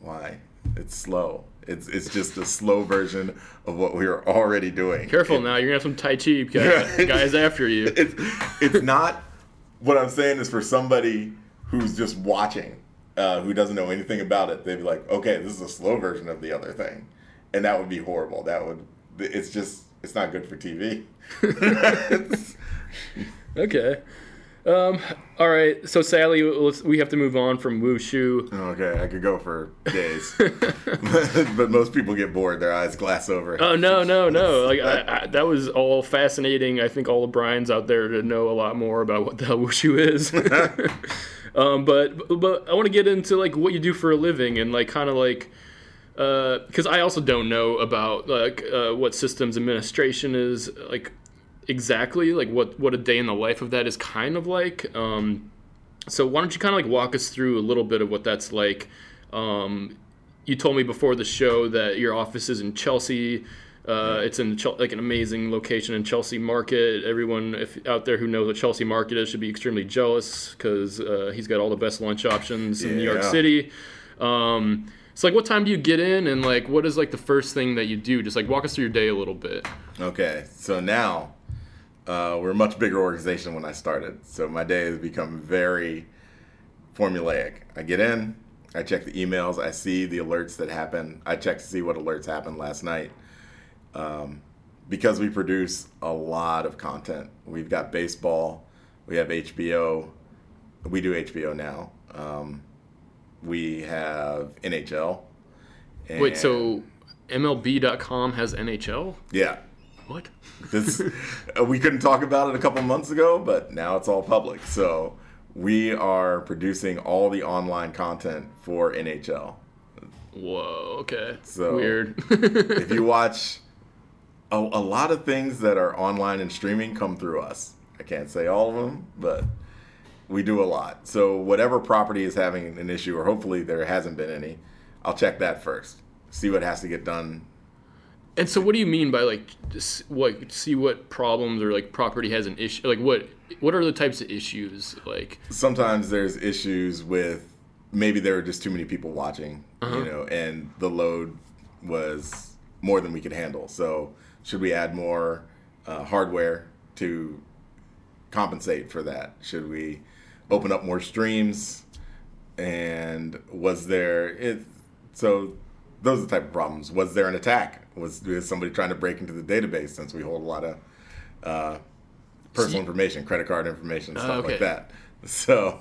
Why? It's slow. It's it's just a slow version of what we are already doing. Careful It- now, you're gonna have some Tai Chi guys, guys after you. It's it's not. What I'm saying is for somebody who's just watching, uh, who doesn't know anything about it, they'd be like, okay, this is a slow version of the other thing, and that would be horrible. That would. It's just. It's not good for TV. Okay. Um, all right. So let's, we have to move on from wushu. okay, I could go for days, but most people get bored. Their eyes glass over. Oh no, no, no! Like I, I, that was all fascinating. I think all the Brian's out there to know a lot more about what the hell wushu is. um, but but I want to get into like what you do for a living and like kind of like because I also don't know about like uh, what systems administration is like exactly like what what a day in the life of that is kind of like. Um, so why don't you kind of like walk us through a little bit of what that's like? Um, you told me before the show that your office is in Chelsea. Uh, it's in like an amazing location in Chelsea Market. Everyone if out there who knows what Chelsea Market is should be extremely jealous because uh, he's got all the best lunch options in New York City. Um, so like, what time do you get in, and like, what is like the first thing that you do? Just like walk us through your day a little bit. Okay, so now uh, we're a much bigger organization when I started. So my day has become very formulaic. I get in, I check the emails, I see the alerts that happen. I check to see what alerts happened last night. Um, because we produce a lot of content, we've got baseball, we have HBO, we do HBO now. Um, we have NHL. Wait, so MLB.com has NHL? yeah, What? this uh, we couldn't talk about it a couple months ago, but now it's all public. So we are producing all the online content for NHL. Whoa. Okay. So- Weird. If you watch a, a lot of things that are online and streaming come through us. I can't say all of them, but we do a lot. So whatever property is having an issue, or hopefully there hasn't been any, I'll check that first. See what has to get done And so, what do you mean by like, what see what problems or like property has an issue? Like, what what are the types of issues? Like, sometimes there's issues with maybe there were just too many people watching, you know, and the load was more than we could handle. So, should we add more uh, hardware to compensate for that? Should we open up more streams? And was there it? So, those are the type of problems. Was there an attack? Was, was somebody trying to break into the database since we hold a lot of uh, personal you- information, credit card information, stuff okay. like that. So,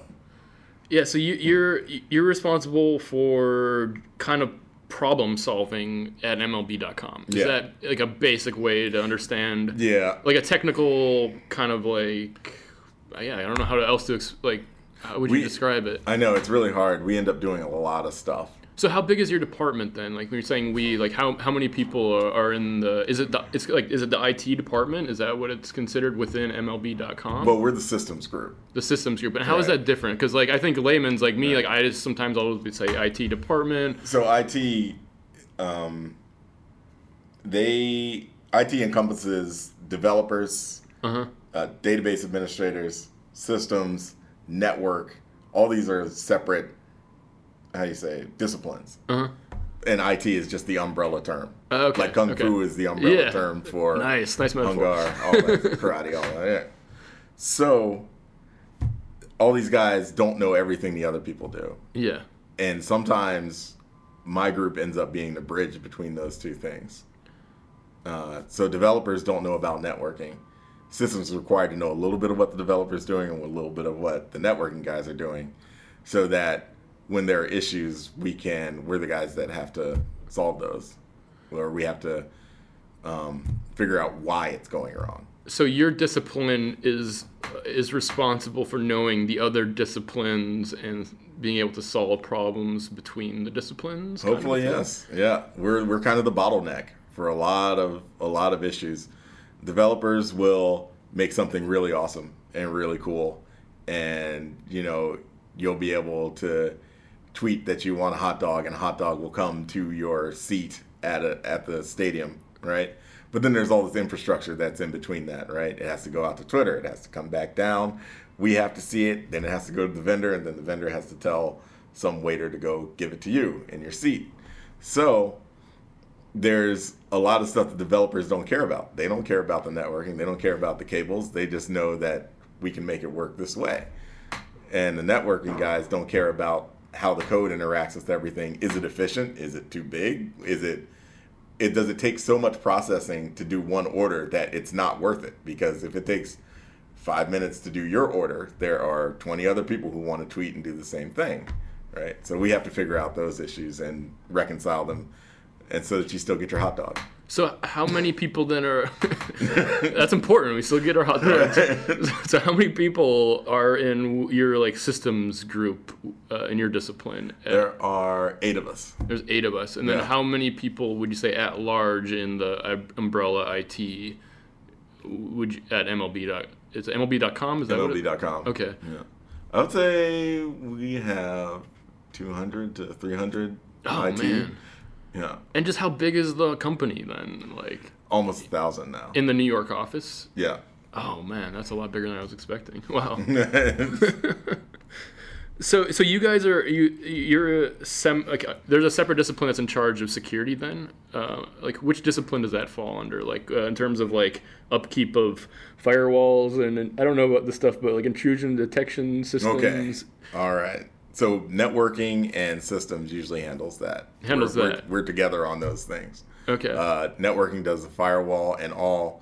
yeah. So you, you're you're responsible for kind of problem solving at MLB.com. Is Yeah. that like a basic way to understand? yeah, Like a technical kind of like, yeah. I don't know how else to ex- like. How would you We- describe it? I know it's really hard. We end up doing a lot of stuff. So how big is your department then? Like when you're saying we, like how how many people are, are in the? Is it the, it's like is it the IT department? Is that what it's considered within MLB.com? But we're the systems group. the systems group. And how is Right. that different? Because like I think layman's like me, Right. like I just sometimes I'll say IT department. So IT, um, they IT encompasses developers, Uh huh. uh, database administrators, systems, network. All these are separate. How do you say disciplines? Uh huh. And IT is just the umbrella term. Okay. Like kung okay. fu is the umbrella Yeah. term for Nice, nice metaphor. Hung Gar, all that, karate, all that. Yeah. So, all these guys don't know everything the other people do, Yeah. and sometimes my group ends up being the bridge between those two things. Uh, so developers don't know about networking. Systems are required to know a little bit of what the developer's doing and a little bit of what the networking guys are doing, so that when there are issues, we can we're the guys that have to solve those, or we have to um, figure out why it's going wrong. So your discipline is is responsible for knowing the other disciplines and being able to solve problems between the disciplines. kind of Hopefully, yes. Yeah, we're we're kind of the bottleneck for a lot of a lot of issues. Developers will make something really awesome and really cool, and you know you'll be able to tweet that you want a hot dog, and a hot dog will come to your seat at a at the stadium, right? But then there's all this infrastructure that's in between that, right? It has to go out to Twitter, it has to come back down. We have to see it, then it has to go to the vendor, and then the vendor has to tell some waiter to go give it to you in your seat. So there's a lot of stuff that developers don't care about. They don't care about the networking, they don't care about the cables. They just know that we can make it work this way. And the networking guys don't care about how the code interacts with everything. Is it efficient? Is it too big? Is it it does it take so much processing to do one order that it's not worth it because if it takes 5 minutes to do your order, there are 20 other people who want to tweet and do the same thing, right? So we have to figure out those issues and reconcile them and so that you still get your hot dog. So how many people then are? that's important. We still get our hot dogs. so how many people are in your like systems group uh, in your discipline? There are 8 of us. There's eight of us, and then Yeah. how many people would you say at large in the uh, umbrella IT? Would you, at MLB dot is it MLB.com? Is that MLB.com. Okay. Yeah. I would say we have 200 to 300 Oh IT. man. Yeah. And just how big is the company then? Like Almost a thousand now. in the New York office? yeah. Oh man, that's a lot bigger than I was expecting. Wow. So, so you guys are you you're a sem like uh, there's a separate discipline that's in charge of security. Then, uh, like which discipline does that fall under? Like uh, in terms of like upkeep of firewalls and, and I don't know about the stuff, but like intrusion detection systems. Okay. All right. So networking and systems usually handles that. Handles we're, that. We're, we're together on those things. Okay. Uh, networking does the firewall and all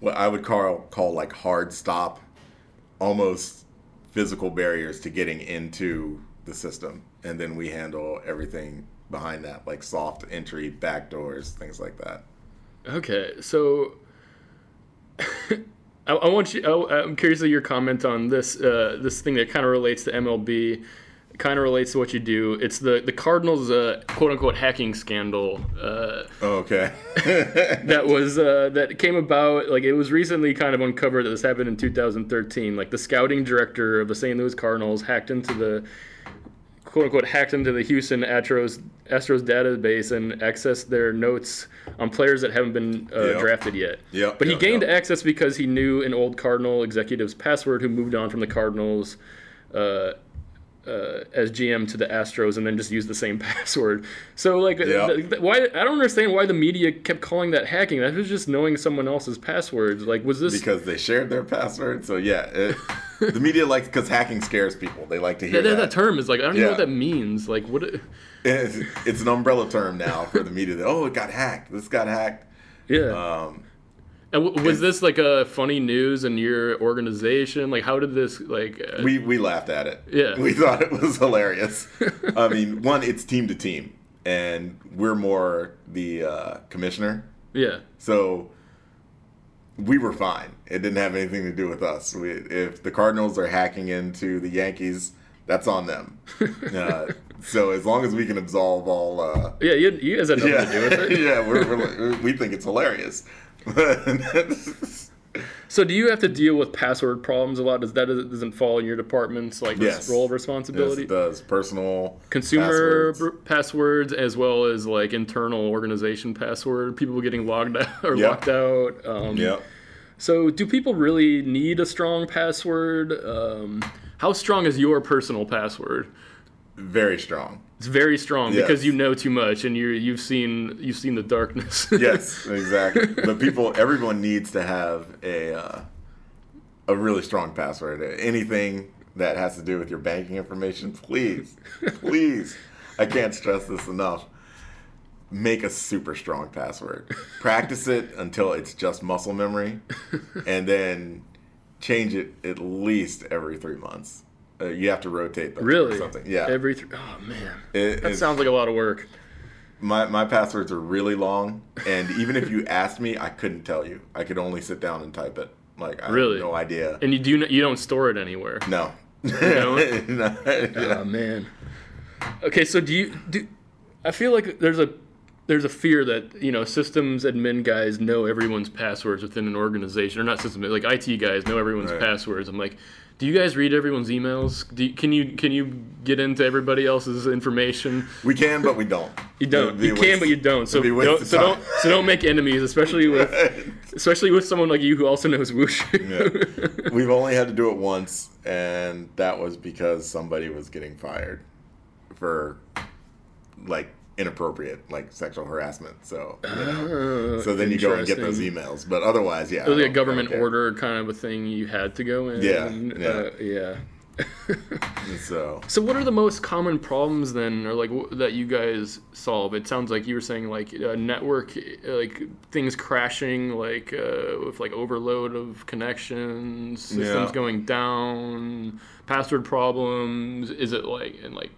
what I would call call like hard stop, almost physical barriers to getting into the system, and then we handle everything behind that, like soft entry, back doors, things like that. Okay, so I, I, want you. I, am curious of your comment on this. Uh, this thing that kind of relates to MLB, kind of relates to what you do. It's the the Cardinals' uh, quote unquote hacking scandal. Uh, oh, okay. that was uh, that came about. Like it was recently kind of uncovered that this happened in 2013. Like the scouting director of the St. Louis Cardinals hacked into the quote unquote hacked into the Houston Astros Astros database and accessed their notes on players that haven't been uh, yep. drafted yet. Yep, but he yep, gained access because he knew an old Cardinal executive's password who moved on from the Cardinals. Uh, uh, as GM to the Astros and then just use the same password. So like, yeah. th- th- why? I don't understand why the media kept calling that hacking. That was just knowing someone else's passwords. Like, was this because they shared their password? So yeah, it, the media likes because hacking scares people. They like to hear that, that. that. term is like I don't Yeah. know what that means. Like, what? It, It's, it's an umbrella term now for the media. That oh, it got hacked. This got hacked. yeah. Um, and w- was this like a funny news in your organization? Like, how did this like? Uh, we we laughed at it. Yeah. we thought it was hilarious. I mean, one, it's team to team, and we're more the uh, commissioner, yeah. so we were fine. It didn't have anything to do with us. We, if the Cardinals are hacking into the Yankees, that's on them. Uh, so as long as we can absolve all. Uh, Yeah, you, you guys had nothing yeah, to do with it. yeah, we're, we're, we think it's hilarious. So, do you have to deal with password problems a lot? Does that doesn't fall in your department's like Yes. role of Yes, responsibility? it does personal Consumer passwords. passwords. passwords as well as like internal organization password. People getting logged out or Yep. locked out. Um, Yep. So, do people really need a strong password? Um, how strong is your personal password? Very strong. It's very strong Yes. because you know too much and you you've seen you've seen the darkness. Yes, exactly. but people, everyone needs to have a uh, a really strong password. Anything that has to do with your banking information, please, please, I can't stress this enough. Make a super strong password. Practice it until it's just muscle memory, and then change it at least every three months. Uh, you have to rotate them. or really? something. Yeah. Every th- oh man, It- that sounds like a lot of work. My my passwords are really long, and even if you asked me, I couldn't tell you. I could only sit down and type it. Like I Really? have no idea. And you do you don't store it anywhere. No. don't? No, yeah. Oh man. Okay, so do you do? I feel like there's a there's a fear that you know systems admin guys know everyone's passwords within an organization, or not systems like IT guys know everyone's Right. passwords. I'm like, do you guys read everyone's emails? Do you, can you can you get into everybody else's information? We can, but we don't. You don't. You can, waste- but you don't. So it'd be a waste don't, so don't so don't make enemies, especially with especially with someone like you who also knows wushu. Yeah. We've only had to do it once, and that was because somebody was getting fired for like inappropriate, like sexual harassment. So, you know. Uh, so then you go and get those emails. But otherwise, yeah. It was like a government order kind of a thing. You had to go in. Yeah, yeah. Uh, yeah. So so, what are the most common problems then, or like w- that you guys solve? It sounds like you were saying like uh, network, uh, like things crashing, like uh, with like overload of connections, systems Yeah. going down, password problems. Is it like and like,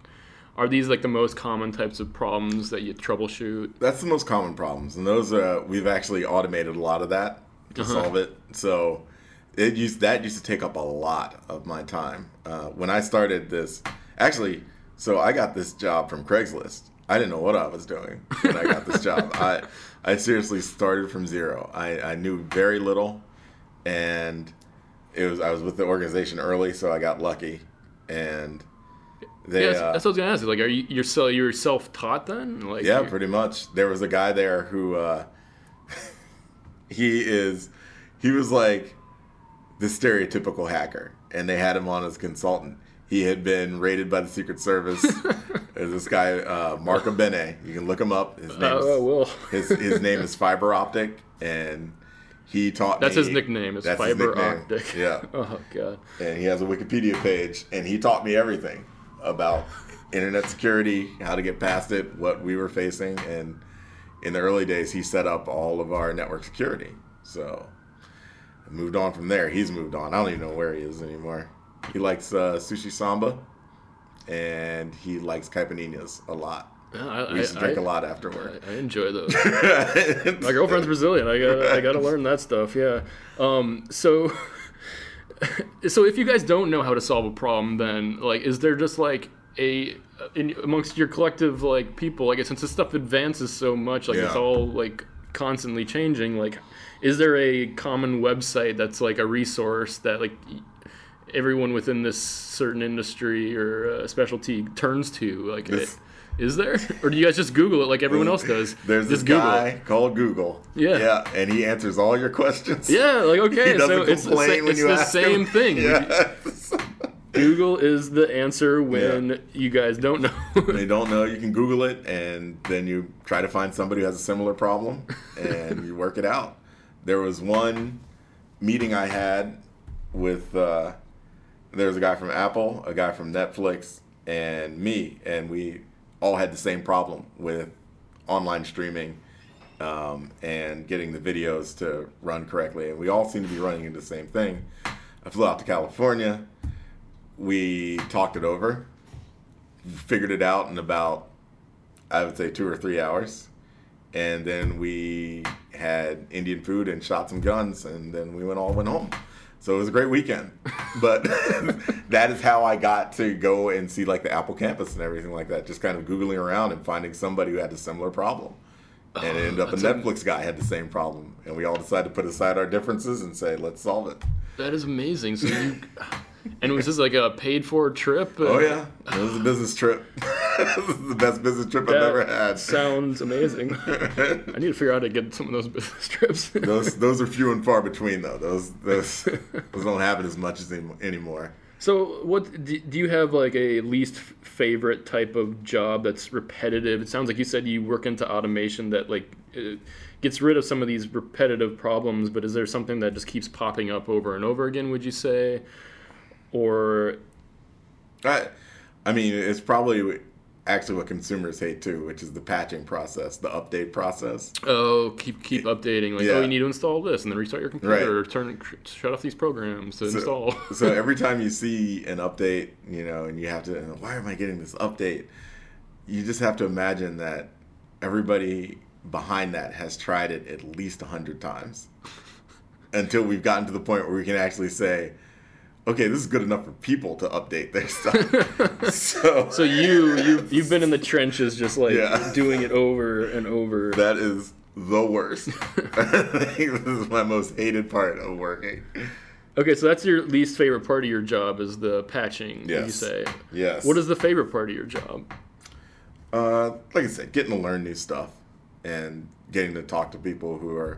are these like the most common types of problems that you troubleshoot? That's the most common problems, and those uh, we've actually automated a lot of that to Uh-huh. solve it. So it used that used to take up a lot of my time uh, when I started this. Actually, so I got this job from Craigslist. I didn't know what I was doing when I got this job. I I seriously started from zero. I, I knew very little, and it was I was with the organization early, so I got lucky, and they yeah, that's, uh, that's what I was gonna ask. Like, are you you're so you're self taught then? Like, yeah, pretty much. There was a guy there who uh, he is he was like the stereotypical hacker, and they had him on as consultant. He had been raided by the Secret Service. There's this guy, uh, Mark Abene. You can look him up. His name, Oh, I will. his, his name is Phiber Optik, and he taught That's me. his nickname. It's Phiber. Optik. Yeah. Oh god. and he has a Wikipedia page, and he taught me everything about internet security, how to get past it, what we were facing, and in the early days, he set up all of our network security. So I moved on from there. He's moved on. I don't even know where he is anymore. He likes uh, sushi samba, and he likes caipirinhas a lot. Yeah, I, We used to drink I- a lot after work. I, I enjoy those. My girlfriend's Brazilian. I got I got to learn that stuff. Yeah. Um. So. So if you guys don't know how to solve a problem, then like, is there just like a in, amongst your collective like people? Like, I guess since this stuff advances so much, like it's all like constantly changing. Like, is there a common website that's like a resource that like everyone within this certain industry or uh, specialty turns to? Like, This- it, is there, or do you guys just Google it like everyone else does? There's just this guy called Google. Yeah. Yeah, and he answers all your questions. Yeah, like okay, He so it's the, sa- when it's the same him. thing. Yes. Google is the answer when you guys don't know. When you don't know, you can Google it, and then you try to find somebody who has a similar problem, and you work it out. There was one meeting I had with. Uh, there was a guy from Apple, a guy from Netflix, and me, and we all had the same problem with online streaming um, and getting the videos to run correctly. And we all seem to be running into the same thing. I flew out to California. We talked it over, figured it out in about, I would say, two or three hours. And then we had Indian food and shot some guns, and then we went all went home. So it was a great weekend. But that is how I got to go and see like the Apple campus and everything like that. Just kind of googling around and finding somebody who had a similar problem. And it ended up a Oh, that's a- Netflix guy had the same problem, and we all decided to put aside our differences and say, "Let's solve it." that is amazing. So you, and was this like a paid for trip? Oh yeah, it was a business trip. this is the best business trip I've ever had. Sounds amazing. I need to figure out how to get some of those business trips. those those are few and far between though. Those those those don't happen as much as any, anymore. So, what do, do you have like a least favorite type of job that's repetitive? It sounds like you said you work into automation that like uh, gets rid of some of these repetitive problems, but is there something that just keeps popping up over and over again? Would you say, or I, I mean, it's probably actually what consumers hate too, which is the patching process, the update process. oh, keep keep updating like Yeah. oh you need to install this and then restart your computer, Right. or turn shut off these programs to So- install. so every time you see an update, you know, and you have to, why am I getting this update? You just have to imagine that everybody behind that has tried it at least a hundred times until we've gotten to the point where we can actually say, okay, this is good enough for people to update their stuff. so, so you you you've been in the trenches just like Yeah. doing it over and over. that is the worst. I think this is my most hated part of working. Okay, so that's your least favorite part of your job is the patching. would You say. Yes. What is the favorite part of your job? Uh, like I said, getting to learn new stuff and getting to talk to people who are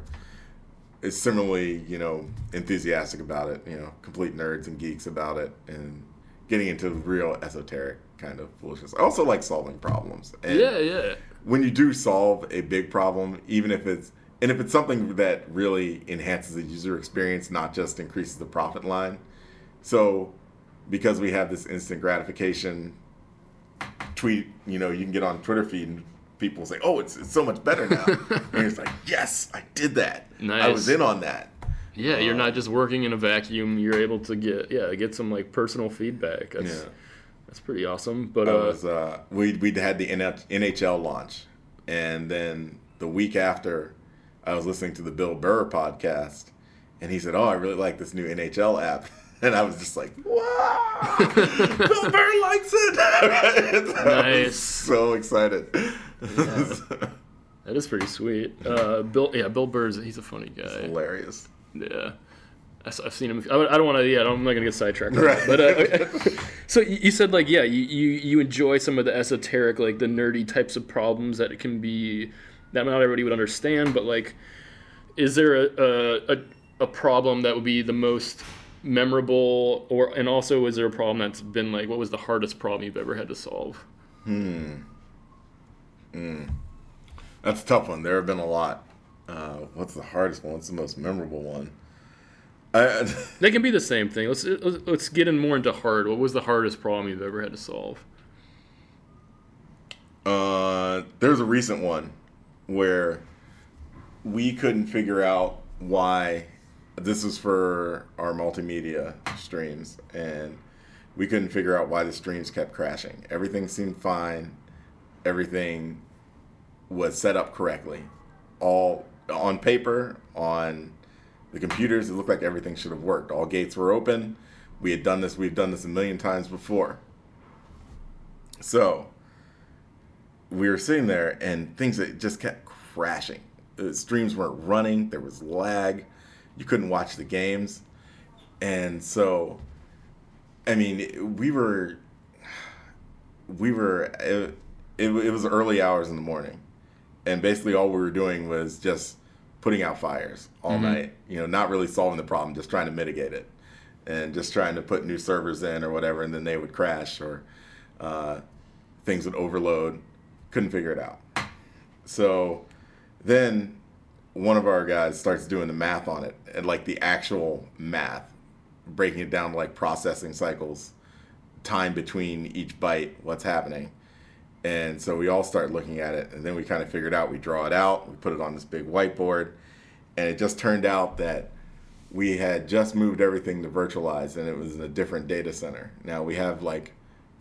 is similarly, you know, enthusiastic about it. You know, complete nerds and geeks about it, and getting into real esoteric kind of foolishness. I also like solving problems. And Yeah, yeah. when you do solve a big problem, even if it's and if it's something that really enhances the user experience, not just increases the profit line. So, because we have this instant gratification tweet, you know, you can get on Twitter feed and people say, "Oh, it's, it's so much better now," and it's like, "Yes, I did that. I was in on that." Yeah, you're Uh, not just working in a vacuum. You're able to get yeah get some like personal feedback. That's Yeah. that's pretty awesome. But uh, was uh, we we had the NHL launch, and then the week after, I was listening to the Bill Burr podcast, and he said, "Oh, I really like this new NHL app." And I was just like, "Wow, Bill Burr likes it!" Was Nice. so excited. that is pretty sweet. Uh, Bill yeah Bill Burr's he's a funny guy. Hilarious. Yeah. I've seen him. I don't want to. Yeah, I'm not gonna get sidetracked. Right. But uh, so you said like yeah, you, you you enjoy some of the esoteric, like the nerdy types of problems that it can be that not everybody would understand. But like, is there a, a, a problem that would be the most memorable, or and also is there a problem that's been like what was the hardest problem you've ever had to solve? Hmm. Mm. That's a tough one. There have been a lot. Uh, what's the hardest one? What's the most memorable one? I, They can be the same thing. Let's let's let's get in more into hard. What was the hardest problem you've ever had to solve? Uh, there's a recent one where we couldn't figure out why this was for our multimedia streams and we couldn't figure out why the streams kept crashing. Everything seemed fine. Everything was set up correctly. All on paper, on the computers, it looked like everything should have worked. All gates were open. We had done this, we've done this a million times before. So, we were sitting there and things that just kept crashing. The streams weren't running. There was lag. You couldn't watch the games, and so, I mean, we were, we were. It, it, it was early hours in the morning, and basically all we were doing was just putting out fires all night. You know, not really solving the problem, just trying to mitigate it, and just trying to put new servers in or whatever, and then they would crash or uh, things would overload couldn't figure it out. So then one of our guys starts doing the math on it and like the actual math, breaking it down like processing cycles, time between each byte, what's happening. And so we all start looking at it and then we kind of figured out we draw it out, we put it on this big whiteboard, and it just turned out that we had just moved everything to virtualize and it was in a different data center. Now we have like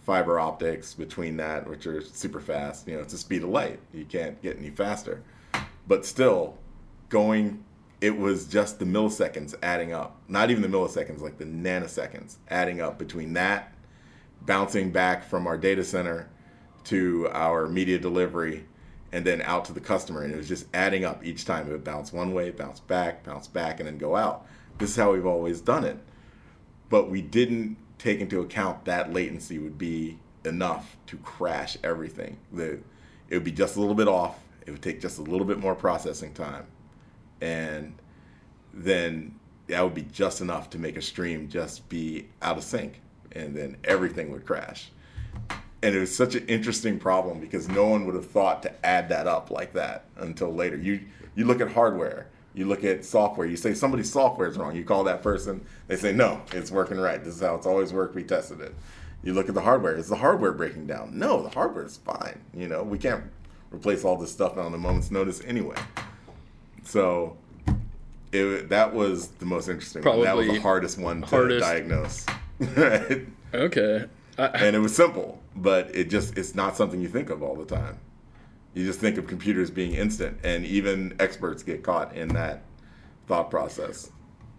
fiber optics between that, which are super fast. You know, it's the speed of light. You can't get any faster. But still, going, it was just the milliseconds adding up. Not even the milliseconds, like the nanoseconds adding up between that, bouncing back from our data center to our media delivery, and then out to the customer. And it was just adding up each time. It would bounce one way, bounce back, bounce back, and then go out. This is how we've always done it. But we didn't take into account that latency would be enough to crash everything. The it would be just a little bit off. It would take just a little bit more processing time, and then that would be just enough to make a stream just be out of sync, and then everything would crash. And it was such an interesting problem because no one would have thought to add that up like that until later. You you look at hardware, you look at software, you say somebody's software is wrong. You call that person, they say no, it's working right. This is how it's always worked. We tested it. You look at the hardware, is the hardware breaking down? No, the hardware is fine. You know, we can't replace all this stuff on a moment's notice anyway. So it, that was the most interesting. one. That was the hardest one to hardest- diagnose. Okay. I, and it was simple, but it just it's not something you think of all the time. You just think of computers being instant, and even experts get caught in that thought process.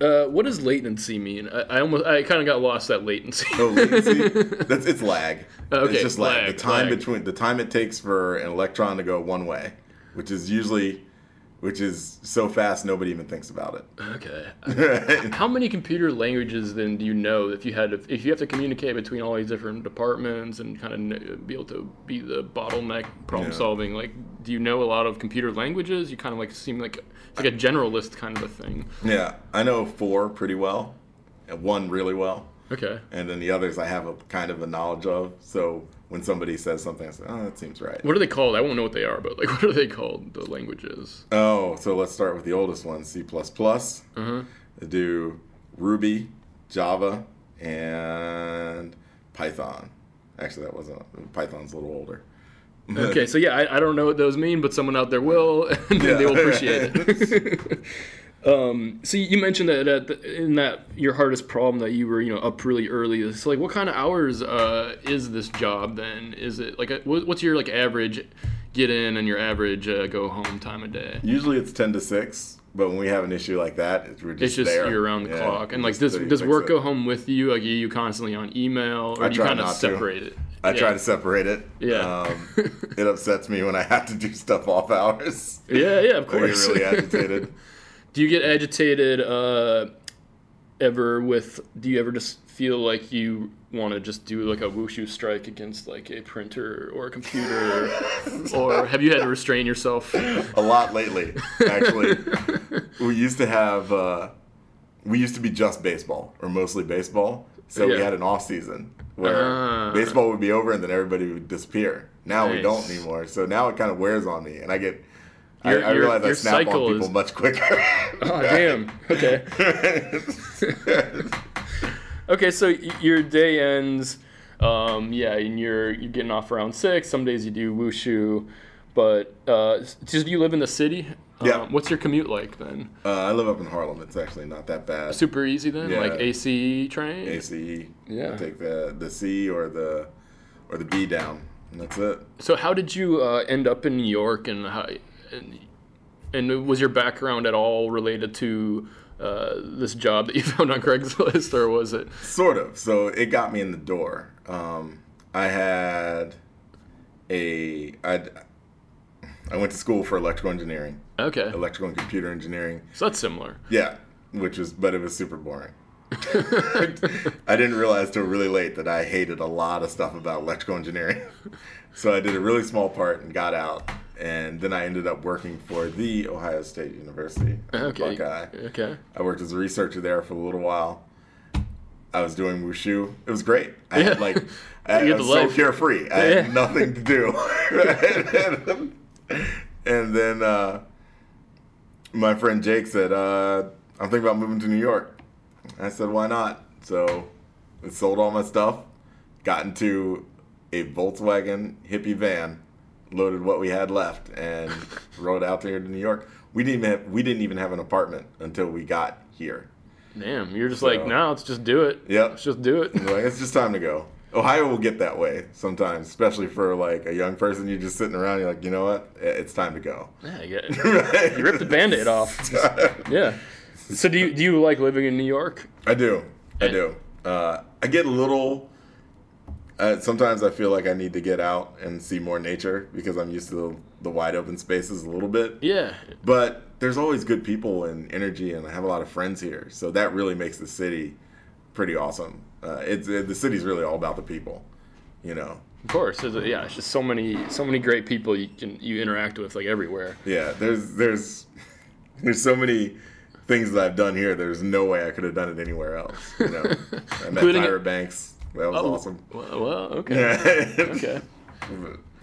uh, what does latency mean? I, I almost I kind of got lost at latency. Oh, latency? That's it's lag. Okay, it's just lag. lag, The time lag. between the time it takes for an electron to go one way, which is usually, which is so fast nobody even thinks about it. okay. How many computer languages then do you know if you had to, if you have to communicate between all these different departments and kind of be able to be the bottleneck problem Yeah. solving? Like, do you know a lot of computer languages? You kind of like seem like it's like a generalist kind of a thing. yeah, I know four pretty well, and one really well. Okay. and then the others I have a kind of a knowledge of. So when somebody says something, I say, "Oh, that seems right." What are they called? I won't know what they are, but like, what are they called? The languages. Oh, so let's start with the oldest one, C++. Uh-huh. They do Ruby, Java, and Python. Actually, that wasn't Python's a little older. Okay, so yeah, I, I don't know what those mean, but someone out there will, and they will appreciate it. Um, so you mentioned that, that in that your hardest problem that you were you know up really early. So like, what kind of hours uh, is this job then? Is it like a, what's your like average get in and your average uh, go home time a day? Usually it's ten to six, but when we have an issue like that, it's, we're just It's just there. you're around the Yeah, clock, and like does does work it. go home with you? Like are you constantly on email, or I do you try kind of not to. separate it? I yeah. try to separate it. Yeah. Um, it upsets me when I have to do stuff off hours. Yeah, yeah, of course. I get course. really agitated. Do you get agitated uh, ever with? Do you ever just feel like you want to just do like a wushu strike against like a printer or a computer, or have you had to restrain yourself? a lot lately, actually. we used to have uh, we used to be just baseball or mostly baseball. So we had an off season where Ah. baseball would be over and then everybody would disappear. Now we don't anymore. So now it kind of wears on me, and I get. I, Your- I your- realize I snap on people is- much quicker. Oh damn. Okay. Okay, so your day ends. Um, yeah, and you're you're getting off around six. Some days you do wushu, but uh, just do you live in the city? Yeah. Um, what's your commute like then? uh, I live up in Harlem. It's actually not that bad. Super easy then, Yeah. like ACE train. ACE. Yeah. I take the the C or the or the B down, and that's it. So how did you uh, end up in New York, and how, and, and was your background at all related to uh, this job that you found on Craigslist, or was it? Sort of. So it got me in the door. Um, I had a I I went to school for electrical engineering, Okay, electrical and computer engineering. so that's similar. Yeah, which was but it was super boring. I didn't realize till really late that I hated a lot of stuff about electrical engineering. So I did a really small part and got out. And then I ended up working for the Ohio State University. Okay, Buckeye. okay. I worked as a researcher there for a little while. I was doing wushu. It was great. I had Yeah. like I, I was the so life. carefree. I Yeah. had nothing to do. and then uh, my friend Jake said, uh, "I'm thinking about moving to New York." I said, "Why not?" So I sold all my stuff, got into a Volkswagen hippie van, loaded what we had left, and rode out there to New York. We didn't even have, we didn't even have an apartment until we got here. Damn, you're just like, no, let's just do it. Yep. Let's just do it. Like it's just time to go. Ohio will get that way sometimes, especially for like a young person. You're just sitting around. You're like, you know what? It's time to go. Yeah, you, get, you ripped the band-aid off. Yeah. So do you do you like living in New York? I do. I do. Uh, I get a little. Uh, sometimes I feel like I need to get out and see more nature because I'm used to the, the wide open spaces a little bit. Yeah. But there's always good people and energy, and I have a lot of friends here, so that really makes the city pretty awesome. Uh, it's it, the city's really all about the people, you know. Of course. A- yeah, it's just so many so many great people you can you interact with like everywhere. Yeah, there's there's there's so many things that I've done here. There's no way I could have done it anywhere else. You know, I met Tyra Banks. That was awesome. Well, well okay. Yeah. Okay.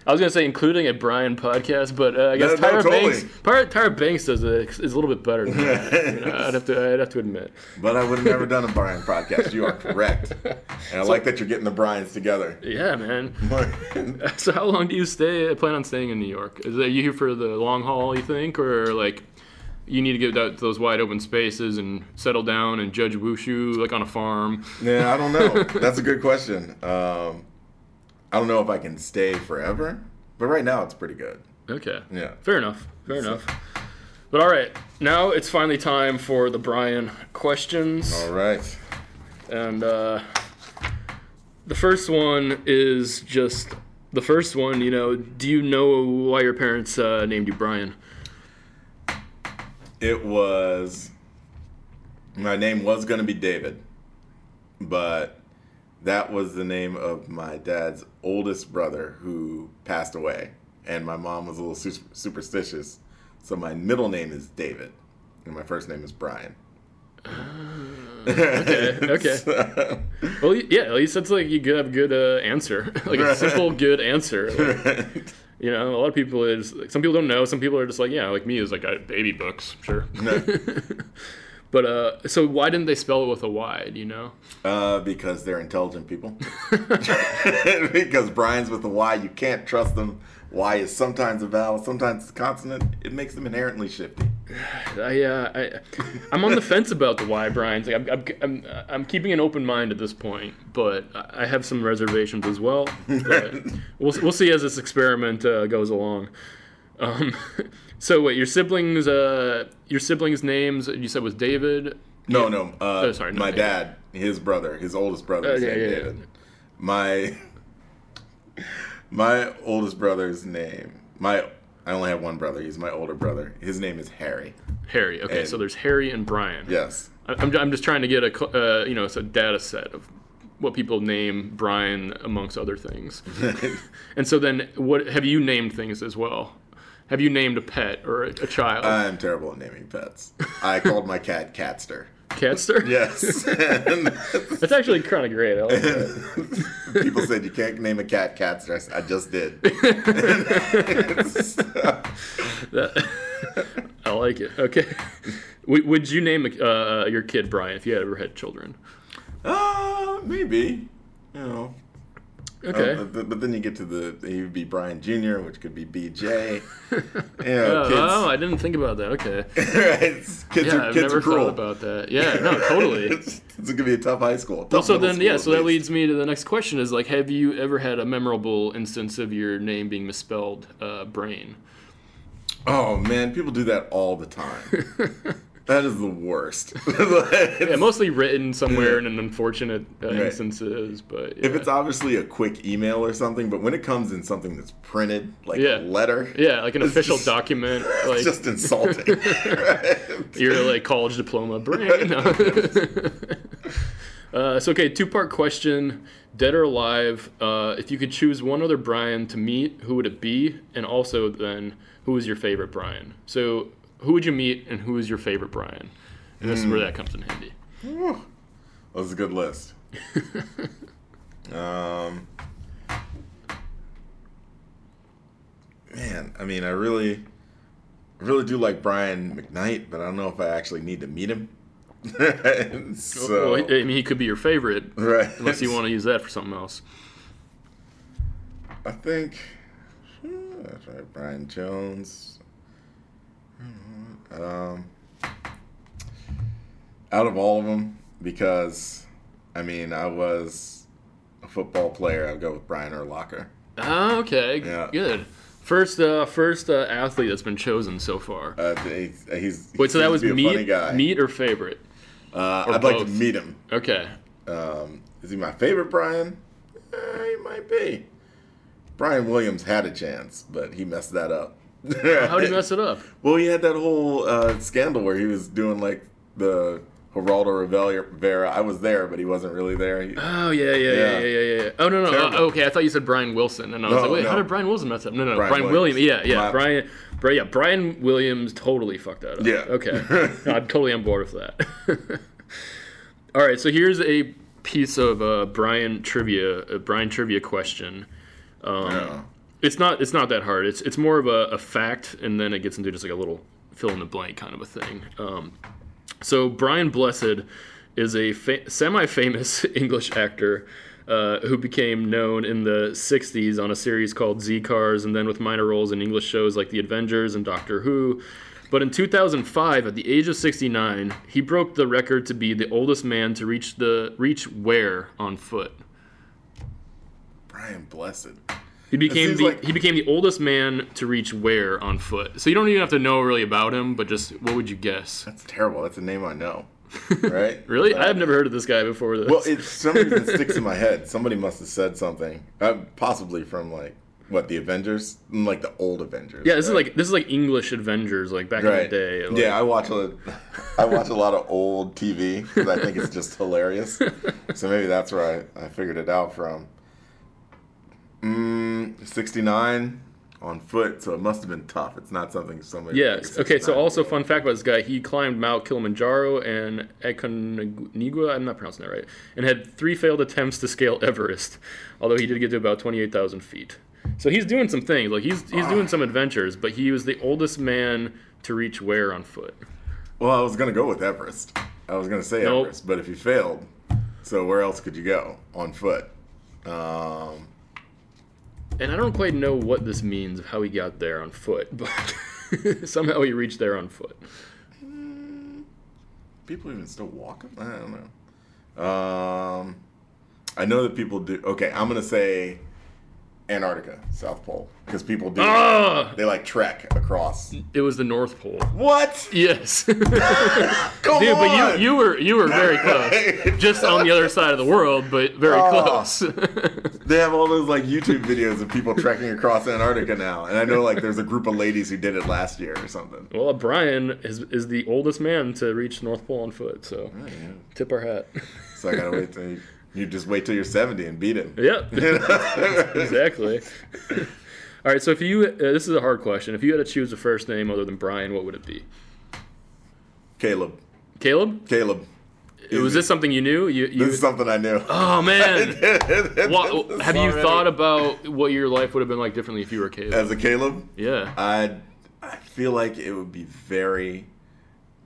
I was gonna say including a Brian podcast, but uh, I guess No, no, Tyra totally. Banks Tyra, Tyra Banks does it is a little bit better than that. You know, I'd have to I'd have to admit. But I would have never done a Brian podcast. You are correct, and I like that you're getting the Brian's together. Yeah, man. So how long do you stay? Plan on staying in New York? Is that you here for the long haul? You think, or like you need to get out to those wide open spaces and settle down and judge wushu like on a farm? yeah, I don't know. That's a good question. Um, I don't know if I can stay forever, but right now it's pretty good. Okay. Yeah. Fair enough. Fair enough. But all right, now it's finally time for the Brian questions. All right. And uh, the first one is just the first one. You know, do you know why your parents uh, named you Brian? It was my name was going to be David, but that was the name of my dad's oldest brother who passed away, and my mom was a little su- superstitious, so my middle name is David, and my first name is Brian. okay, okay. So- Well, yeah, at least that's like you could have a good uh, answer, like a simple, good answer. Like, you know, a lot of people is some people don't know. Some people are just like, yeah, like me is like I baby books, sure. but uh, so why didn't they spell it with a Y? Do you know? Uh, because they're intelligent people. because Brian's with a Y, you can't trust them. Y is sometimes a vowel, sometimes it's a consonant. It makes them inherently shifty. I, uh, I, I'm on the fence about the Y Brian's. Like, I'm, I'm, I'm, I'm keeping an open mind at this point, but I have some reservations as well. We'll, we'll see as this experiment uh, goes along. Um, so wait, your siblings, uh, your siblings' names you said was David. No, no. Uh, Oh, sorry, not my David. dad, his brother, his oldest brother, Uh, is yeah, yeah, yeah. My my oldest brother's name. My I only have one brother. He's my older brother. His name is Harry. Harry. Okay, And- so there's Harry and Brian. Yes. I- I'm, I'm just trying to get a uh, you know it's a data set of what people name Brian amongst other things. And so then, what have you named things as well? Have you named a pet or a, a child? I'm terrible at naming pets. I called my cat Catster. Catster? Yes. That's actually kind of great. Like that. people said you can't name a cat Catster. I I just did. That- I like it. Okay. Would, would you name uh, your kid Brian if you had ever had children? uh, maybe. You know. Okay. Uh, but, but then you get to the he would be Brian Jr., which could be BJ. You Oh, kids. oh, I didn't think about that. Okay. It's- kids Yeah, are, I've kids never are cruel. thought about that. Yeah, no, totally. it's, it's gonna be a tough high school. Tough so then, school, yeah, so that leads me to the next question: Is like, have you ever had a memorable instance of your name being misspelled, uh, brain? Oh man, people do that all the time. That is the worst. Yeah, mostly written somewhere in an unfortunate uh, Right. instances, but If it's obviously a quick email or something, but when it comes in something that's printed, like Yeah. a letter, yeah, like an official just- document, like just insulting. your like college diploma brain. uh, so okay, two part question: Dead or alive? Uh, if you could choose one other Brian to meet, who would it be? And also, then, who is your favorite Brian? So, who would you meet, and who is your favorite Brian? And this is where that comes in handy. Whew. That was a good list. um, man, I mean, I really, I really do like Brian McKnight, but I don't know if I actually need to meet him. so, Well, I mean, he could be your favorite, right. unless you want to use that for something else. I think hmm, that's right. Brian Jones. Um, out of all of them, because I mean, I was a football player. I'd go with Brian Urlacher. Ah, okay, Yeah. good. First, uh, first uh, athlete that's been chosen so far. Uh, he's, he's Wait, so that was meet, meet or favorite? Uh, or I'd like to meet him. Okay. Um, is he my favorite Brian? Eh, he might be. Brian Williams had a chance, but he messed that up. How did he mess it up? Well, he had that whole uh, scandal where he was doing like the Geraldo Rivera. I was there, but he wasn't really there. He- Oh yeah, yeah, yeah, Yeah. yeah, yeah. Oh no, no. Oh, okay, I thought you said Brian Wilson, and I was No, like, wait, how did Brian Wilson mess up? No, no, no. Brian Brian, Williams. Williams. Yeah, yeah. My- Brian. Bri- yeah, Brian Williams totally fucked that up. Yeah. Okay. No, I'm totally on board with that. All right, so here's a piece of uh, Brian trivia, a Brian trivia question. Um, Yeah. It's not. It's not that hard. It's it's more of a, a fact, and then it gets into just like a little fill in the blank kind of a thing. Um, so Brian Blessed is a fa- semi-famous English actor uh, who became known in the '60s on a series called Z Cars, and then with minor roles in English shows like The Avengers and Doctor Who. But in 2005, at the age of 69, he broke the record to be the oldest man to reach the reach where on foot. Brian Blessed. He became the like- he became the oldest man to reach where on foot. So you don't even have to know really about him, but just what would you guess? That's terrible. That's a name I know. Right? Really, But- I have never heard of this guy before. This. Well, it's some reason it sticks in my head. Somebody must have said something, uh, possibly from like what the Avengers, like the old Avengers. yeah, this is like this is like English Avengers, like back in the day. like- yeah, I watch a, I watch a lot of old TV because I think it's just hilarious. So maybe that's where I, I figured it out from. Mm, 69 on foot, so it must have been tough. It's not something somebody. Yes. Okay. So also, fun fact about this guy: he climbed Mount Kilimanjaro and Aconcagua. I'm not pronouncing that right. And had three failed attempts to scale Everest, although he did get to about 28,000 feet. So he's doing some things. Like he's he's doing some adventures, but he was the oldest man to reach where on foot. Well, I was gonna go with Everest. I was gonna say Nope. Everest, but if you failed, so where else could you go on foot? Um, And I don't quite know what this means of how he got there on foot, but somehow he reached there on foot. people even still walk? I don't know. Um, I know that people do. Okay, I'm gonna say Antarctica, South Pole, because people do. Ah! They like trek across. It was the North Pole. What? Yes. Come Dude, Come but you you were you were very close. Just on the other side of the world, but very Oh. close. They have all those like YouTube videos of people trekking across Antarctica now, and I know like there's a group of ladies who did it last year or something. well, Brian is is the oldest man to reach North Pole on foot, so Oh, yeah. tip our hat. So I gotta wait till you, just wait till you're 70 and beat him. Yep. exactly. All right, so if you uh, this is a hard question. If you had to choose a first name other than Brian, what would it be? Caleb. Caleb? Caleb. Was this something you knew? You, you This is something I knew. Oh man. What, have you already- thought about what your life would have been like differently if you were Caleb? as a Caleb? yeah. I I feel like it would be very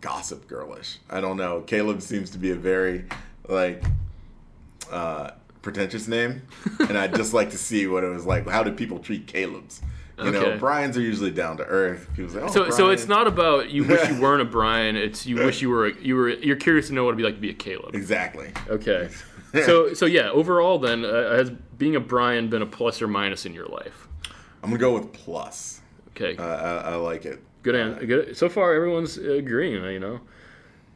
gossip girlish. I don't know. Caleb seems to be a very like uh, pretentious name, and I'd just like to see what it was like. How did people treat Caleb's? You know, Okay. Brian's are usually down to earth. People say, "Oh, So, so it's not about you wish you weren't a Brian. It's you wish you were. A, you were. You're curious to know what it'd be like to be a Caleb. exactly." Okay. So, so yeah. Overall, then, uh, has being a Brian been a plus or minus in your life? I'm gonna go with plus. Okay. Uh, I, I like it. Good, an- good. So far, everyone's agreeing. You know,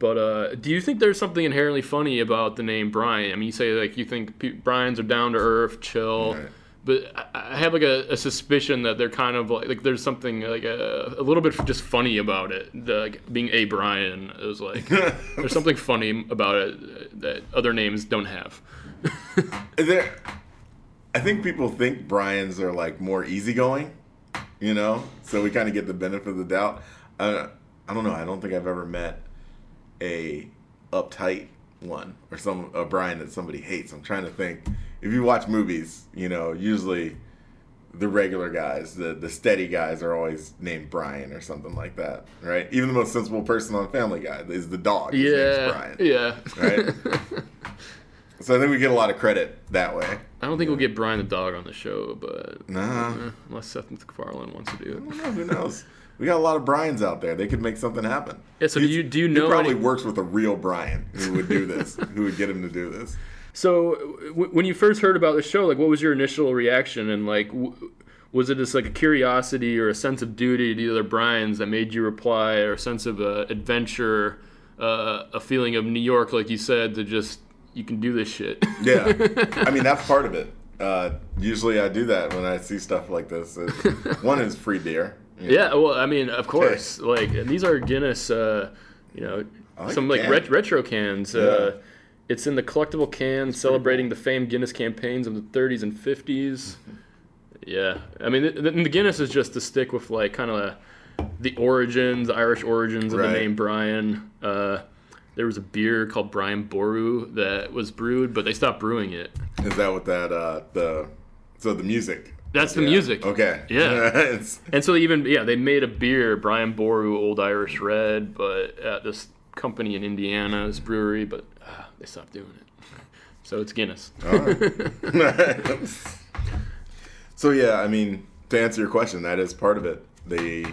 but uh, do you think there's something inherently funny about the name Brian? I mean, you say like you think pe- Brian's are down to earth, chill, Right. but I- I have like a, a suspicion that they're kind of like, like there's something like a, a little bit just funny about it. The, like being a Brian is like there's something funny about it that other names don't have. there i think people think brian's are like more easygoing you know so we kind of get the benefit of the doubt uh, i don't know i don't think i've ever met a uptight one or some a brian that somebody hates i'm trying to think if you watch movies you know usually the regular guys the the steady guys are always named brian or something like that right even the most sensible person on family guy is the dog His Yeah, yeah. Right? so i think we get a lot of credit that way I don't think we'll get Brian the dog on the show, but Nah. eh, unless Seth MacFarlane wants to do it. I don't know, who knows? We got a lot of Brian's out there. They could make something happen. Yeah, so do you- do you he know probably any- works with a real Brian who would do this, who would get him to do this. So, w- when you first heard about the show, like, what was your initial reaction? And like, w- was it just like a curiosity or a sense of duty to the other Bryans that made you reply, or a sense of uh, adventure, uh, a feeling of New York, like you said, to just you can do this shit? Yeah, I mean that's part of it. Uh, usually I do that when I see stuff like this. One is free beer. You know. yeah. Well, I mean, of course. Like, these are Guinness. Uh, you know, like some like can. ret- retro cans. Uh, it's in the collectible can celebrating the famed Guinness campaigns of the 30s and 50s. Yeah, I mean, the, the Guinness is just to stick with like kind of the origins, the Irish origins of Right. the name Brian. Uh, there was a beer called Brian Boru that was brewed, but they stopped brewing it. Is that what that uh, the so the music? That's the Yeah. music. Okay. Yeah. And so they even yeah, they made a beer, Brian Boru Old Irish Red, but at this company in Indiana, this brewery, but uh, they stopped doing it. So it's Guinness. all right. so yeah, I mean, to answer your question, that is part of it. They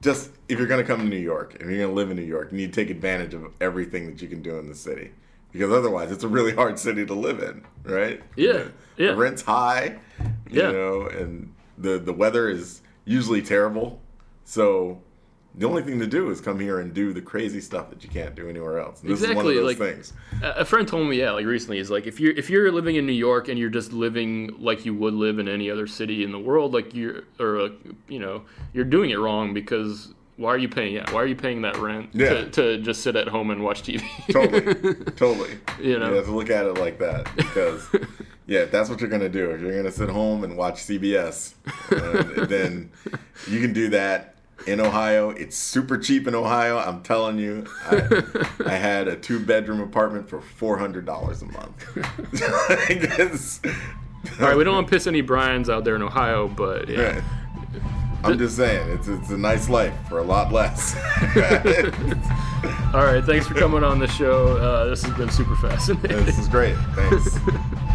just if you're going to come to New York, if you're going to live in New York, you need to take advantage of everything that you can do in the city. Because otherwise, it's a really hard city to live in, right? Yeah, The, yeah. the rent's high, you Yeah. know, and the the weather is usually terrible. So the only thing to do is come here and do the crazy stuff that you can't do anywhere else. And this is one Exactly, of those like- things. A a friend told me, yeah, like recently, is like if you're if you're living in New York and you're just living like you would live in any other city in the world, like you're or uh, you know you're doing it wrong because why are you paying? Yeah, why are you paying that rent Yeah. to, to just sit at home and watch TV? totally, totally. You know? you have to look at it like that because, yeah, if that's what you're gonna do. If you're gonna sit home and watch CBS, uh, then you can do that in Ohio. It's super cheap in Ohio. I'm telling you. I, I had a two bedroom apartment for four hundred dollars a month. All right, we don't want to piss any Bryans out there in Ohio, but yeah. Right. I'm just saying, it's it's a nice life for a lot less. All right, thanks for coming on the show. Uh, this has been super fascinating. this is great. Thanks.